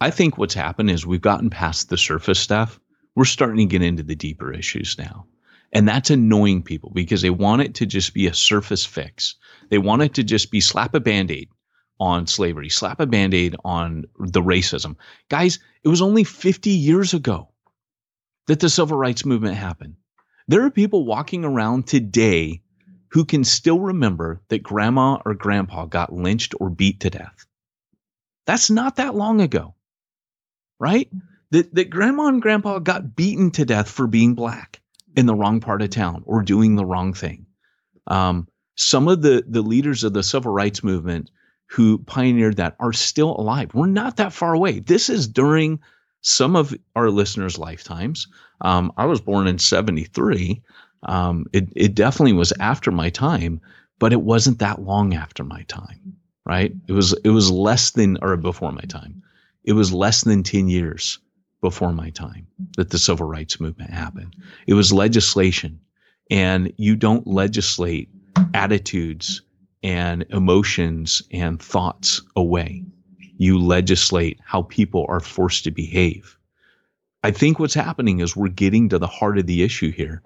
S2: I think what's happened is we've gotten past the surface stuff. We're starting to get into the deeper issues now. And that's annoying people because they want it to just be a surface fix. They want it to just be slap a band aid on slavery, slap a band aid on the racism. Guys, it was only 50 years ago that the civil rights movement happened. There are people walking around today who can still remember that grandma or grandpa got lynched or beat to death. That's not that long ago, right? That, that grandma and grandpa got beaten to death for being black in the wrong part of town or doing the wrong thing. Um, some of the, the leaders of the civil rights movement who pioneered that are still alive. We're not that far away. This is during some of our listeners' lifetimes. Um, I was born in 73. Um, it, it definitely was after my time, but it wasn't that long after my time, right? It was, it was less than, or before my time. It was less than 10 years before my time that the civil rights movement happened. It was legislation, and you don't legislate attitudes and emotions and thoughts away. You legislate how people are forced to behave. I think what's happening is we're getting to the heart of the issue here.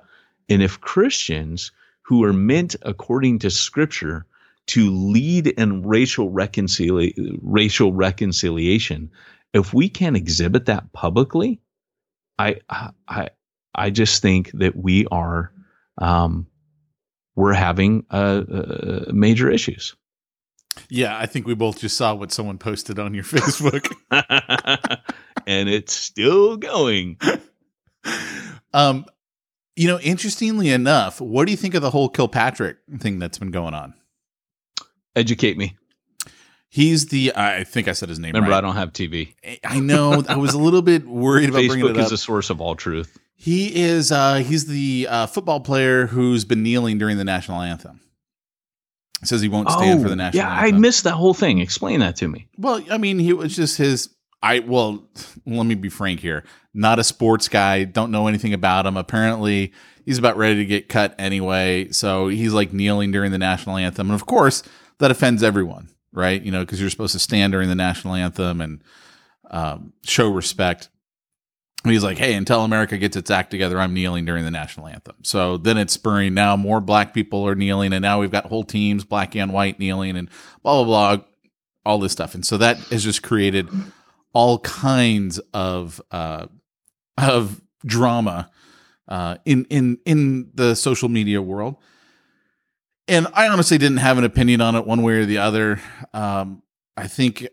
S2: And if Christians who are meant according to scripture to lead in racial reconcili- racial reconciliation, if we can't exhibit that publicly, I I I just think that we are um, we're having uh, uh, major issues.
S1: Yeah, I think we both just saw what someone posted on your Facebook.
S2: and it's still going.
S1: um, you know, interestingly enough, what do you think of the whole Kilpatrick thing that's been going on?
S2: Educate me.
S1: He's the I think I said his name
S2: Remember,
S1: right.
S2: I don't have TV.
S1: I know. I was a little bit worried about bringing it up.
S2: is a source of all truth.
S1: he is. Uh, he's the uh, football player who's been kneeling during the national anthem. Says he won't stand for the national
S2: Oh, yeah, I missed that whole thing. Explain that to me.
S1: Well, I mean, he was just his. I well, let me be frank here. Not a sports guy. Don't know anything about him. Apparently, he's about ready to get cut anyway. So he's like kneeling during the national anthem, and of course, that offends everyone, right? You know, because you're supposed to stand during the national anthem and um, show respect. And he's like, "Hey, until America gets its act together, I'm kneeling during the national anthem." So then it's spurring. Now more black people are kneeling, and now we've got whole teams, black and white, kneeling, and blah blah blah, all this stuff. And so that has just created all kinds of uh, of drama uh, in in in the social media world. And I honestly didn't have an opinion on it one way or the other. Um, I think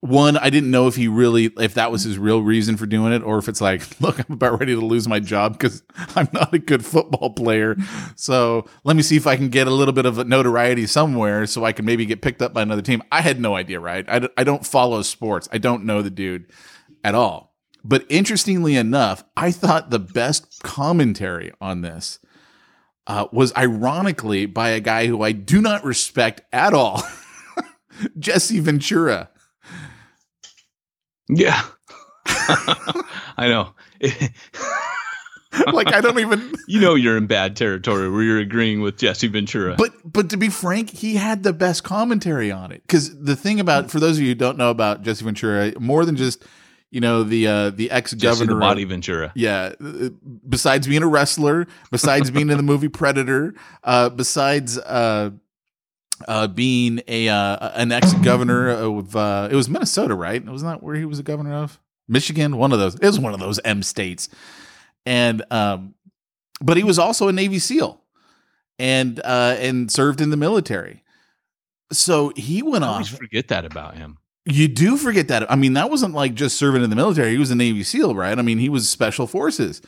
S1: one, I didn't know if he really, if that was his real reason for doing it, or if it's like, look, I'm about ready to lose my job because I'm not a good football player. So let me see if I can get a little bit of notoriety somewhere so I can maybe get picked up by another team. I had no idea, right? I, d- I don't follow sports. I don't know the dude at all. But interestingly enough, I thought the best commentary on this uh, was ironically by a guy who I do not respect at all, Jesse Ventura.
S2: Yeah. I know.
S1: like I don't even
S2: you know you're in bad territory where you're agreeing with Jesse Ventura.
S1: But but to be frank, he had the best commentary on it. Cuz the thing about for those of you who don't know about Jesse Ventura, more than just you know the uh, the ex governor
S2: Body Ventura.
S1: Yeah, uh, besides being a wrestler, besides being in the movie Predator, uh, besides uh, uh, being a uh, an ex governor of uh, it was Minnesota, right? It was not where he was a governor of Michigan, one of those. It was one of those M states, and um, but he was also a Navy SEAL, and uh, and served in the military. So he went
S2: I always
S1: off.
S2: forget that about him.
S1: You do forget that. I mean, that wasn't like just serving in the military. He was a Navy SEAL, right? I mean, he was special forces.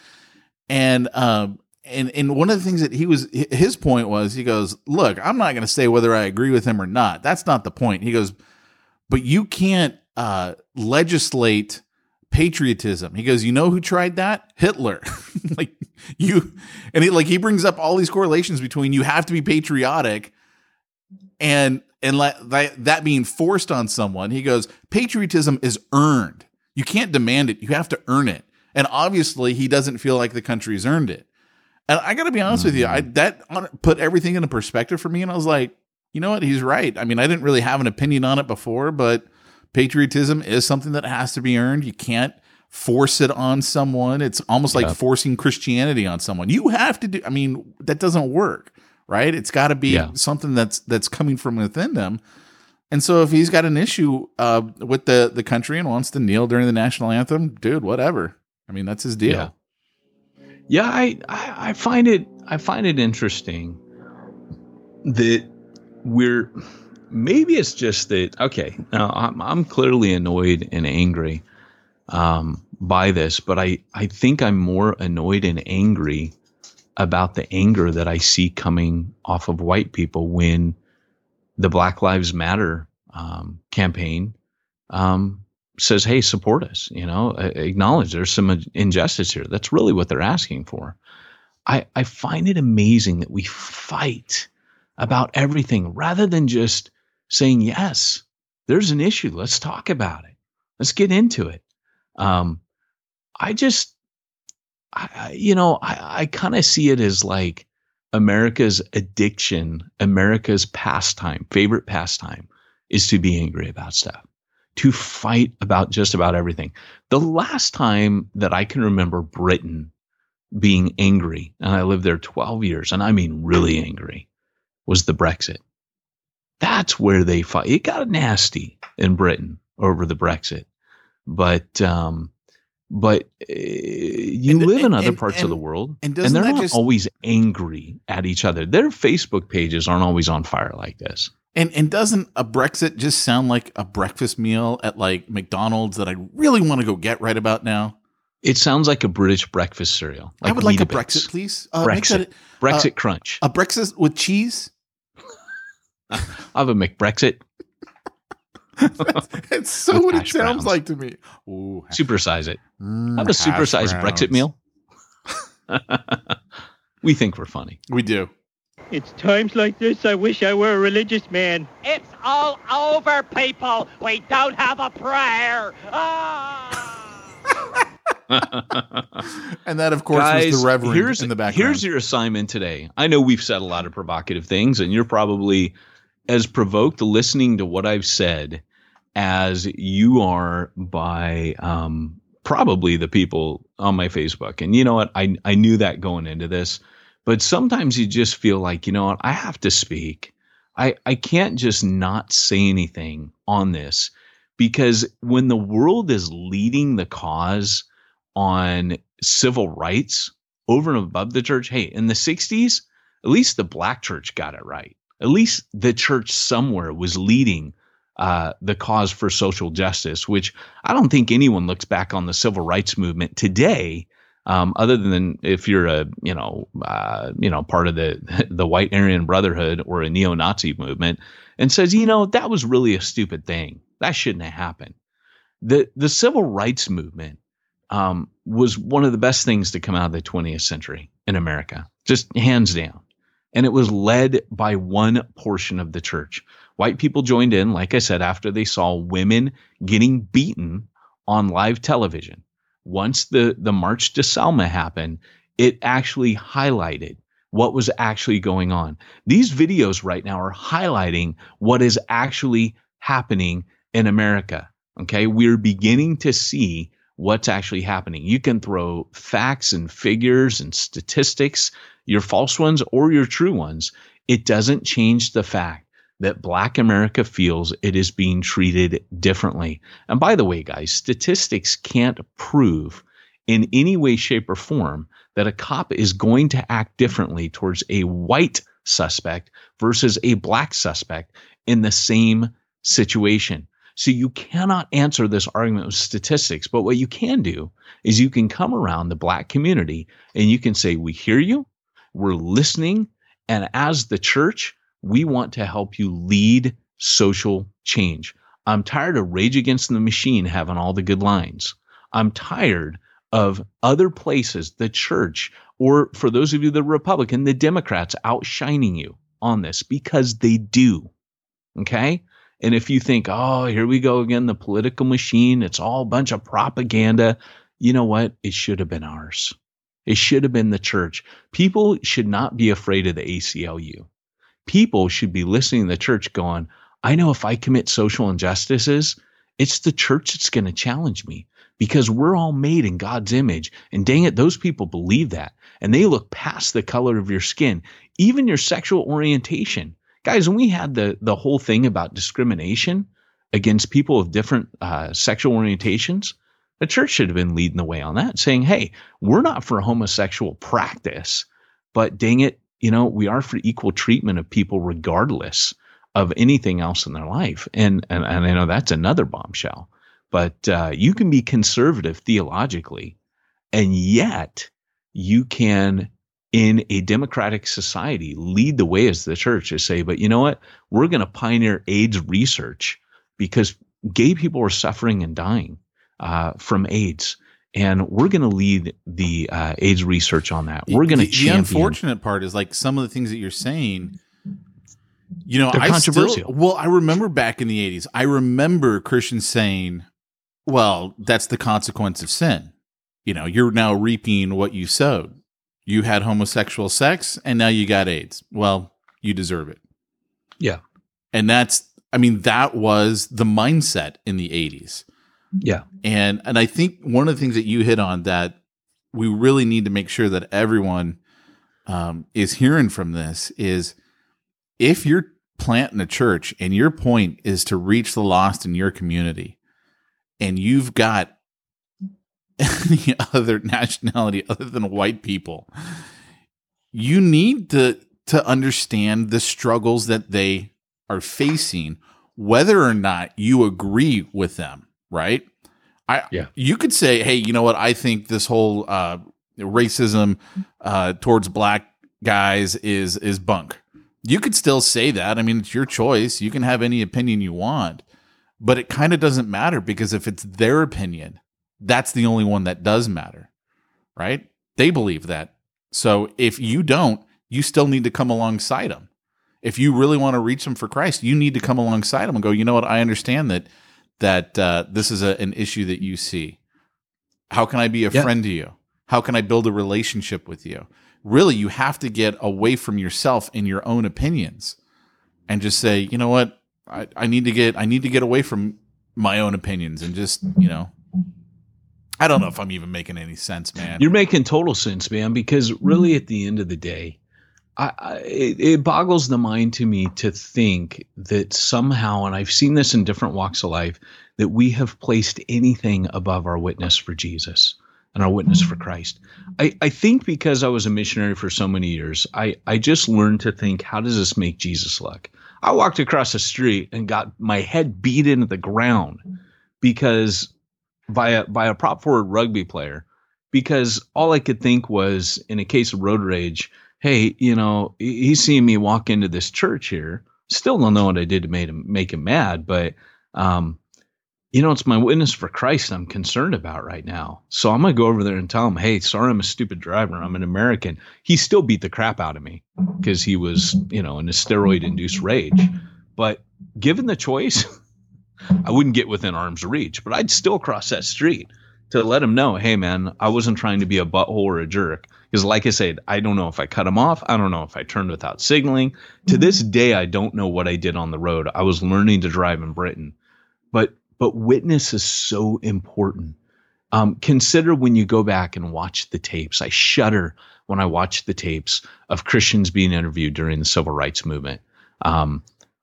S1: And um and and one of the things that he was his point was he goes, "Look, I'm not going to say whether I agree with him or not. That's not the point." He goes, "But you can't uh legislate patriotism." He goes, "You know who tried that? Hitler." like you and he like he brings up all these correlations between you have to be patriotic and and let that, that being forced on someone, he goes, patriotism is earned. You can't demand it. You have to earn it. And obviously, he doesn't feel like the country's earned it. And I got to be honest with you, I mm-hmm. that put everything into perspective for me. And I was like, you know what? He's right. I mean, I didn't really have an opinion on it before, but patriotism is something that has to be earned. You can't force it on someone. It's almost like forcing Christianity on someone. You have to do. I mean, that doesn't work, right? It's got to be
S2: Yeah.
S1: something that's that's coming from within them. And so, if he's got an issue uh, with the the country and wants to kneel during the national anthem, dude, whatever. I mean, that's his deal.
S2: Yeah. Yeah, I, I I find it I find it interesting that we're maybe it's just that okay now I'm I'm clearly annoyed and angry um, by this, but I I think I'm more annoyed and angry about the anger that I see coming off of white people when the Black Lives Matter um, campaign um, says, "Hey, support us." You know, acknowledge there's some injustice here. That's really what they're asking for. I I find it amazing that we fight about everything rather than just saying, "Yes, there's an issue. Let's talk about it. Let's get into it." Um, I just, I, you know, I I kind of see it as like America's addiction, America's pastime, favorite pastime is to be angry about stuff to fight about just about everything. The last time that I can remember Britain being angry, and I lived there 12 years, and I mean really angry, was the Brexit. That's where they fight. It got nasty in Britain over the Brexit, but um, but uh, you
S1: And-
S2: live in other
S1: and-
S2: parts of the world,
S1: and
S2: they're not
S1: just-
S2: always angry at each other. Their Facebook pages aren't always on fire like this.
S1: And and doesn't a Brexit just sound like a breakfast meal at like McDonald's that I really want to go get right about now?
S2: It sounds like a British breakfast cereal.
S1: I would like a Brexit, please. Uh, make
S2: Brexit.
S1: that
S2: Brexit crunch.
S1: a Brexit with cheese.
S2: I have a McBrexit.
S1: It's so
S2: With
S1: what it sounds
S2: browns.
S1: like to me. Ooh,
S2: Supersize it.
S1: mm,
S2: Have a
S1: hash
S2: supersized
S1: browns.
S2: Brexit meal. we think we're funny.
S1: We do.
S5: It's times like this I wish I were a religious man.
S6: It's all over, people. We don't have a prayer. Ah!
S1: And that, of course, was the Reverend
S2: here's,
S1: in the background.
S2: Here's your assignment today. I know we've said a lot of provocative things, and you're probably as provoked listening to what I've said as you are by um, probably the people on my Facebook. And you know what? I I knew that going into this, but sometimes you just feel like you know what? I have to speak. I I can't just not say anything on this because when the world is leading the cause on civil rights over and above the church. Hey, in the 60s, At least the black church got it right. At least the church somewhere was leading uh, the cause for social justice, which I don't think anyone looks back on the civil rights movement today, um, other than if you're a you know uh, you know part of the the white Aryan Brotherhood or a neo-Nazi movement, and says you know that was really a stupid thing that shouldn't have happened. the The civil rights movement um, was one of the best things to come out of the 20th century in America, just hands down. And it was led by one portion of the church. White people joined in, like I said, after they saw women getting beaten on live television. Once the, the March to Selma happened, it actually highlighted what was actually going on. These videos right now are highlighting what is actually happening in America. Okay. We're beginning to see what's actually happening. You can throw facts and figures and statistics, your false ones or your true ones. It doesn't change the fact that Black America feels it is being treated differently. And by the way, guys, statistics can't prove in any way, shape, or form that a cop is going to act differently towards a white suspect versus a black suspect in the same situation. So you cannot answer this argument with statistics. But what you can do is you can come around the black community and you can say, We hear you, we're listening. And as the church, we want to help you lead social change. I'm tired of Rage Against the Machine having all the good lines. I'm tired of other places, the church, or for those of you, the Republican, the Democrats outshining you on this because they do. Okay. And if you think, oh, here we go again, the political machine, it's all a bunch of propaganda, you know what? It should have been ours. It should have been the church. People should not be afraid of the ACLU. People should be listening to the church going, I know if I commit social injustices, it's the church that's going to challenge me because we're all made in God's image. And dang it, those people believe that. And they look past the color of your skin, even your sexual orientation guys, when we had the the whole thing about discrimination against people of different uh, sexual orientations, the church should have been leading the way on that, saying, "Hey, we're not for homosexual practice, but dang it, you know, we are for equal treatment of people regardless of anything else in their life." And and, and I know that's another bombshell, but uh, you can be conservative theologically, and yet you can in a democratic society lead the way as the church to say, but you know what? We're going to pioneer AIDS research because gay people are suffering and dying uh, from AIDS. And we're going to lead the uh, AIDS research on that. We're going to champion.
S1: The unfortunate part is like some of the things that you're saying. You know,
S2: They're
S1: I
S2: controversial.
S1: Still, well, I remember back in the '80s. I remember Christians saying, "Well, that's the consequence of sin. You know, you're now reaping what you sowed." You had homosexual sex and now you got AIDS. Well, you deserve it.
S2: Yeah.
S1: And that's I mean that was the mindset in the 80s.
S2: Yeah.
S1: And and I think one of the things that you hit on that we really need to make sure that everyone um, is hearing from this is if you're planting a church and your point is to reach the lost in your community and you've got any other nationality other than white people. You need to to understand the struggles that they are facing, whether or not you agree with them. Right? I
S2: Yeah.
S1: You could say, hey, you know what? I think this whole uh, racism uh, towards black guys is is bunk. You could still say that. I mean, it's your choice. You can have any opinion you want, but it kind of doesn't matter because if it's their opinion, that's the only one that does matter, right? They believe that. So if you don't, you still need to come alongside them. If you really want to reach them for Christ, you need to come alongside them and go, you know what? I understand that that uh, this is a, an issue that you see. How can I be a
S2: Yeah.
S1: friend to you? How can I build a relationship with you? Really, you have to get away from yourself and your own opinions and just say, you know what? I, I need to get I need to get away from my own opinions and just, you know, I don't know if I'm even making any sense, man.
S2: You're making total sense, man, because really mm-hmm. at the end of the day, I, I, it, it boggles the mind to me to think that somehow, and I've seen this in different walks of life, that we have placed anything above our witness for Jesus. and our witness for mm-hmm. Christ. I, I think because I was a missionary for so many years, I, I just learned to think, how does this make Jesus look? I walked across the street and got my head beat into the ground because by a by a prop forward rugby player because all I could think was in a case of road rage, hey, you know, he's seeing me walk into this church here. Still don't know what I did to make him make him mad, but um, you know, it's my witness for Christ I'm concerned about right now. So I'm gonna go over there and tell him, hey, sorry, I'm a stupid driver. I'm an American. He still beat the crap out of me because he was, you know, in a steroid induced rage. But given the choice, I wouldn't get within arm's reach, but I'd still cross that street to let him know, hey man, I wasn't trying to be a butthole or a jerk. Because like I said, I don't know if I cut him off. I don't know if I turned without signaling. To this day, I don't know what I did on the road. I was learning to drive in Britain. But but witness is so important. Um, consider when you go back and watch the tapes. I shudder when I watch the tapes of Christians being interviewed during the civil rights movement. Um,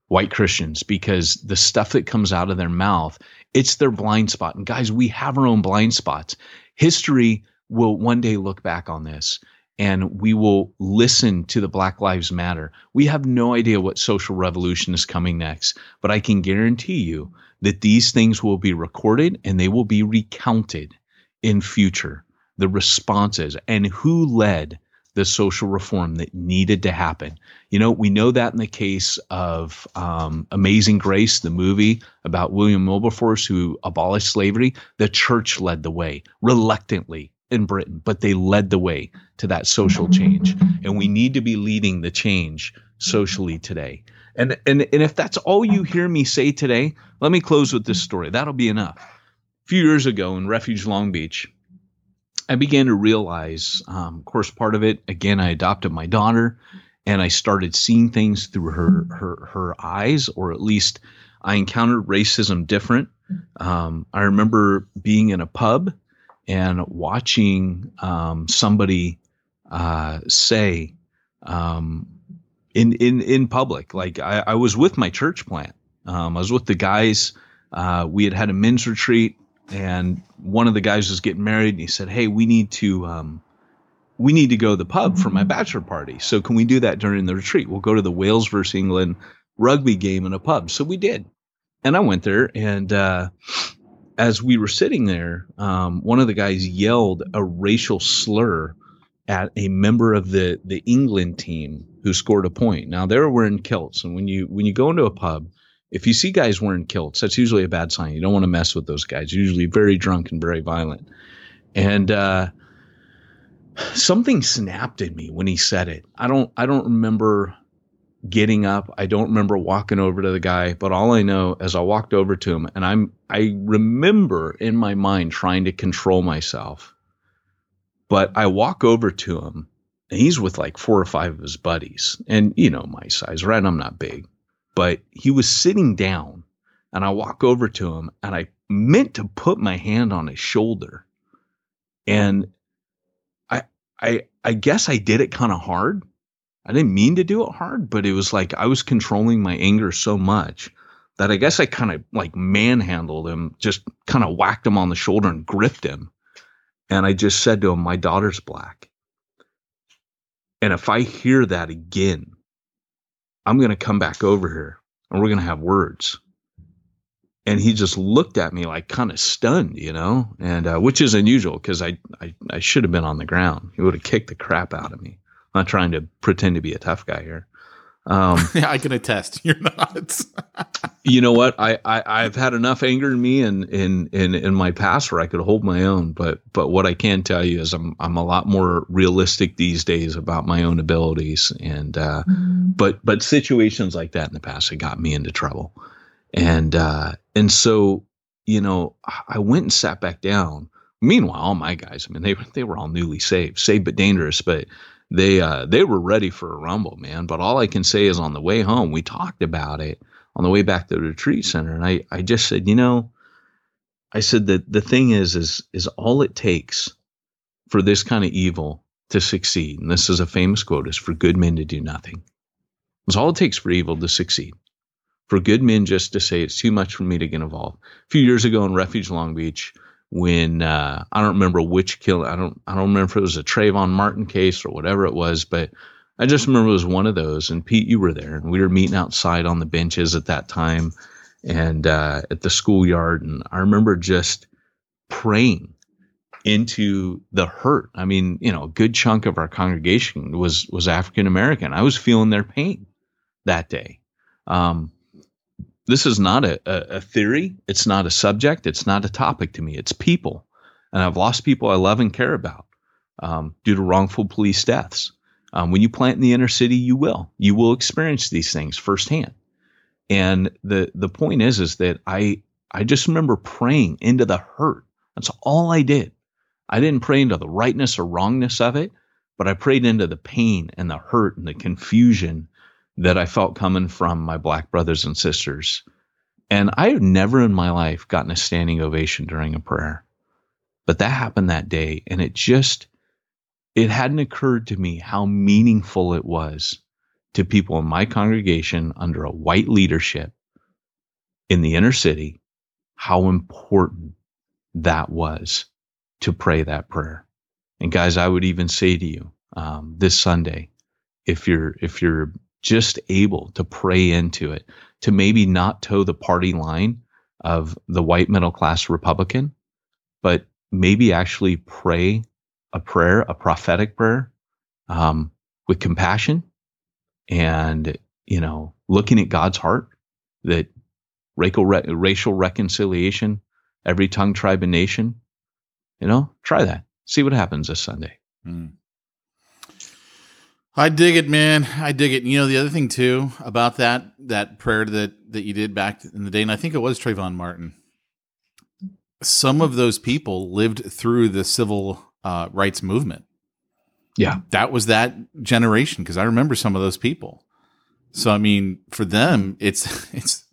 S2: white Christians because the stuff that comes out of their mouth, it's their blind spot. And guys, we have our own blind spots. History will one day look back on this and we will listen to the Black Lives Matter. We have no idea what social revolution is coming next, but I can guarantee you that these things will be recorded and they will be recounted in future. The responses and who led the social reform that needed to happen. You know, we know that in the case of um, Amazing Grace, the movie about William Wilberforce who abolished slavery. The church led the way reluctantly in Britain, but they led the way to that social change. And we need to be leading the change socially today. And, and, and if that's all you hear me say today, let me close with this story. That'll be enough. A few years ago in Refuge Long Beach, I began to realize, um, of course, part of it, again, I adopted my daughter and I started seeing things through her, her, her eyes, or at least I encountered racism different. Um, I remember being in a pub and watching um, somebody uh, say um, in, in, in public, like I, I, was with my church plant. Um, I was with the guys. Uh, we had had a men's retreat and one of the guys was getting married and he said hey we need to um, we need to go to the pub for my bachelor party. So can we do that during the retreat? We'll go to the wales versus england rugby game in a pub. So we did. And i went there and uh, as we were sitting there um, one of the guys yelled a racial slur at a member of the the england team who scored a point. Now they were wearing kilts and when you when you go into a pub if you see guys wearing kilts, that's usually a bad sign. You don't want to mess with those guys. Usually very drunk and very violent. And uh, something snapped in me when he said it. I don't I don't remember getting up. I don't remember walking over to the guy, but all I know is I walked over to him and I'm I remember in my mind trying to control myself. But I walk over to him and he's with like four or five of his buddies. And you know my size, right? I'm not big but he was sitting down and I walk over to him and I meant to put my hand on his shoulder. And I I I guess I did it kind of hard. I didn't mean to do it hard, but it was like I was controlling my anger so much that I guess I kind of like manhandled him, just kind of whacked him on the shoulder and gripped him. And I just said to him, My daughter's black. And if I hear that again, I'm going to come back over here and we're going to have words. And he just looked at me like kind of stunned, you know, and uh, which is unusual because I, I, I should have been on the ground. He would have kicked the crap out of me. I'm not trying to pretend to be a tough guy here.
S1: Um, yeah, I can attest. You're not.
S2: you know what? I, I have had enough anger in me and in, in in my past where I could hold my own. But but what I can tell you is I'm I'm a lot more realistic these days about my own abilities. And uh, mm-hmm. but but situations like that in the past have got me into trouble. And uh, and so you know I went and sat back down. Meanwhile, all my guys, I mean, they they were all newly saved, saved but dangerous. But they uh, they were ready for a rumble, man. But all I can say is on the way home, we talked about it on the way back to the retreat center, and I I just said, you know, I said that the thing is is is all it takes for this kind of evil to succeed, and this is a famous quote, is for good men to do nothing. It's all it takes for evil to succeed. For good men just to say it's too much for me to get involved. A few years ago in Refuge Long Beach, when uh, I don't remember which kill. I don't I don't remember if it was a Trayvon Martin case or whatever it was, but I just remember it was one of those. And Pete, you were there, and we were meeting outside on the benches at that time, and uh, at the schoolyard. And I remember just praying into the hurt. I mean, you know, a good chunk of our congregation was was African American. I was feeling their pain that day. Um, this is not a, a, theory. It's not a subject. It's not a topic to me. It's people, and I've lost people I love and care about um, due to wrongful police deaths. Um, when you plant in the inner city, you will you will experience these things firsthand. And the the point is is that I I just remember praying into the hurt. That's all I did. I didn't pray into the rightness or wrongness of it, but I prayed into the pain and the hurt and the confusion that I felt coming from my black brothers and sisters. And I have never in my life gotten a standing ovation during a prayer. But that happened that day and it just it hadn't occurred to me how meaningful it was to people in my congregation under a white leadership in the inner city how important that was to pray that prayer. And guys, I would even say to you um, this Sunday, if you're if you're just able to pray into it, to maybe not toe the party line of the white middle class Republican, but maybe actually pray a prayer, a prophetic prayer, um, with compassion and you know looking at God's heart that racial racial reconciliation, every tongue, tribe, and nation you know, try that. See what happens this Sunday.
S1: Mm. I dig it, man. I dig it. You know, the other thing too about that that prayer that that you did back in the day, and I think it was Trayvon Martin. Some of those people lived through the civil uh, rights movement.
S2: Yeah,
S1: that was that generation because I remember some of those people. So I mean, for them, it's it's.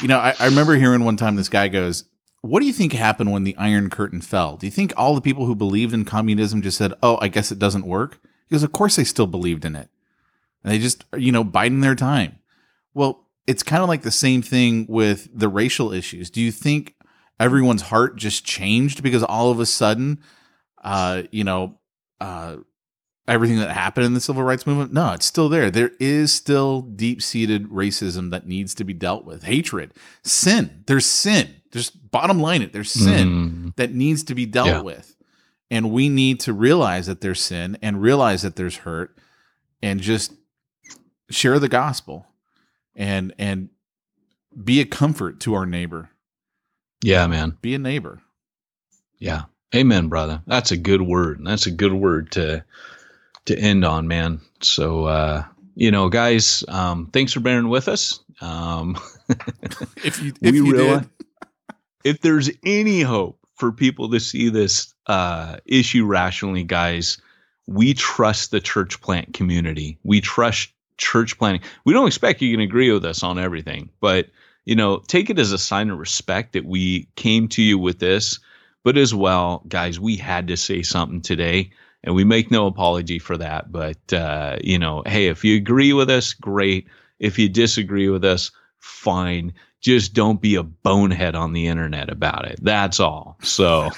S1: You know, I, I remember hearing one time this guy goes, what do you think happened when the Iron Curtain fell? Do you think all the people who believed in communism just said, "Oh, I guess it doesn't work"? Because of course they still believed in it. And they just, you know, biding their time. Well, it's kind of like the same thing with the racial issues. Do you think everyone's heart just changed because all of a sudden, uh, you know, uh, everything that happened in the civil rights movement? No, it's still there. There is still deep seated racism that needs to be dealt with. Hatred, sin. There's sin. Just bottom line it. There's sin mm. that needs to be dealt yeah. with. And we need to realize that there's sin and realize that there's hurt and just share the gospel and and be a comfort to our neighbor.
S2: Yeah, man.
S1: Be a neighbor.
S2: Yeah. Amen, brother. That's a good word. That's a good word to to end on, man. So uh you know, guys, um, thanks for bearing with us. Um,
S1: if you, if you realize, did
S2: if there's any hope for people to see this uh, issue rationally, guys, we trust the church plant community. We trust church planting. We don't expect you can agree with us on everything, but you know, take it as a sign of respect that we came to you with this. But as well, guys, we had to say something today, and we make no apology for that. But uh, you know, hey, if you agree with us, great. If you disagree with us, fine just don't be a bonehead on the internet about it. That's all. So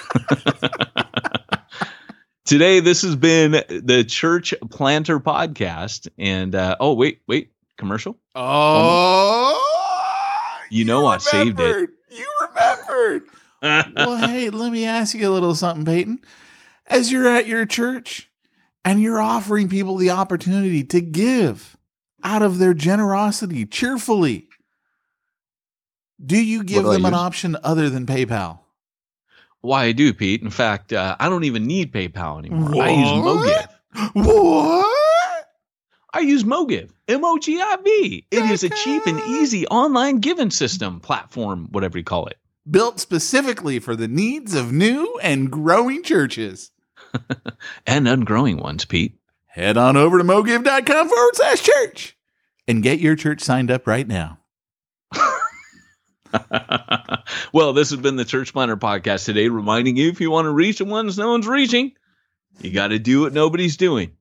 S2: today, this has been the Church Planter Podcast. And uh, oh, wait, wait, commercial?
S1: Oh,
S2: you, you know I saved it.
S1: You remembered. well, hey, let me ask you a little something, Peyton. As you're at your church and you're offering people the opportunity to give out of their generosity cheerfully do you give them an option other than PayPal?
S2: Why I do, Pete. In fact, uh, I don't even need PayPal anymore. What? I use Mogiv.
S1: What?
S2: I use Mogiv. M O G I V. It is a cheap and easy online giving system, platform, whatever you call it.
S1: Built specifically for the needs of new and growing churches.
S2: and ungrowing ones, Pete.
S1: Head on over to mogiv.com forward slash church and get your church signed up right now.
S2: well, this has been the Church Planter Podcast today, reminding you if you want to reach the ones no one's reaching, you got to do what nobody's doing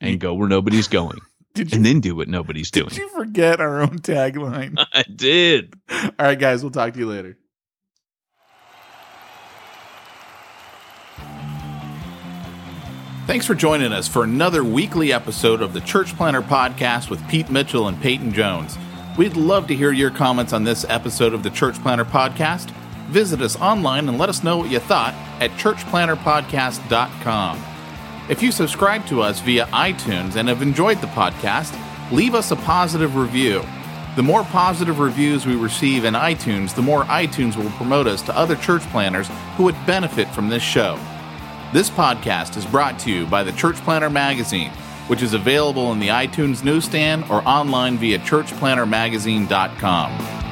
S2: and go where nobody's going. You, and then do what nobody's doing.
S1: Did you forget our own tagline?
S2: I did.
S1: All right, guys, we'll talk to you later. Thanks for joining us for another weekly episode of the Church Planter Podcast with Pete Mitchell and Peyton Jones. We'd love to hear your comments on this episode of the Church Planter Podcast. Visit us online and let us know what you thought at churchplanterpodcast.com. If you subscribe to us via iTunes and have enjoyed the podcast, leave us a positive review. The more positive reviews we receive in iTunes, the more iTunes will promote us to other church planters who would benefit from this show. This podcast is brought to you by the Church Planter Magazine, which is available in the iTunes newsstand or online via churchplantermagazine.com.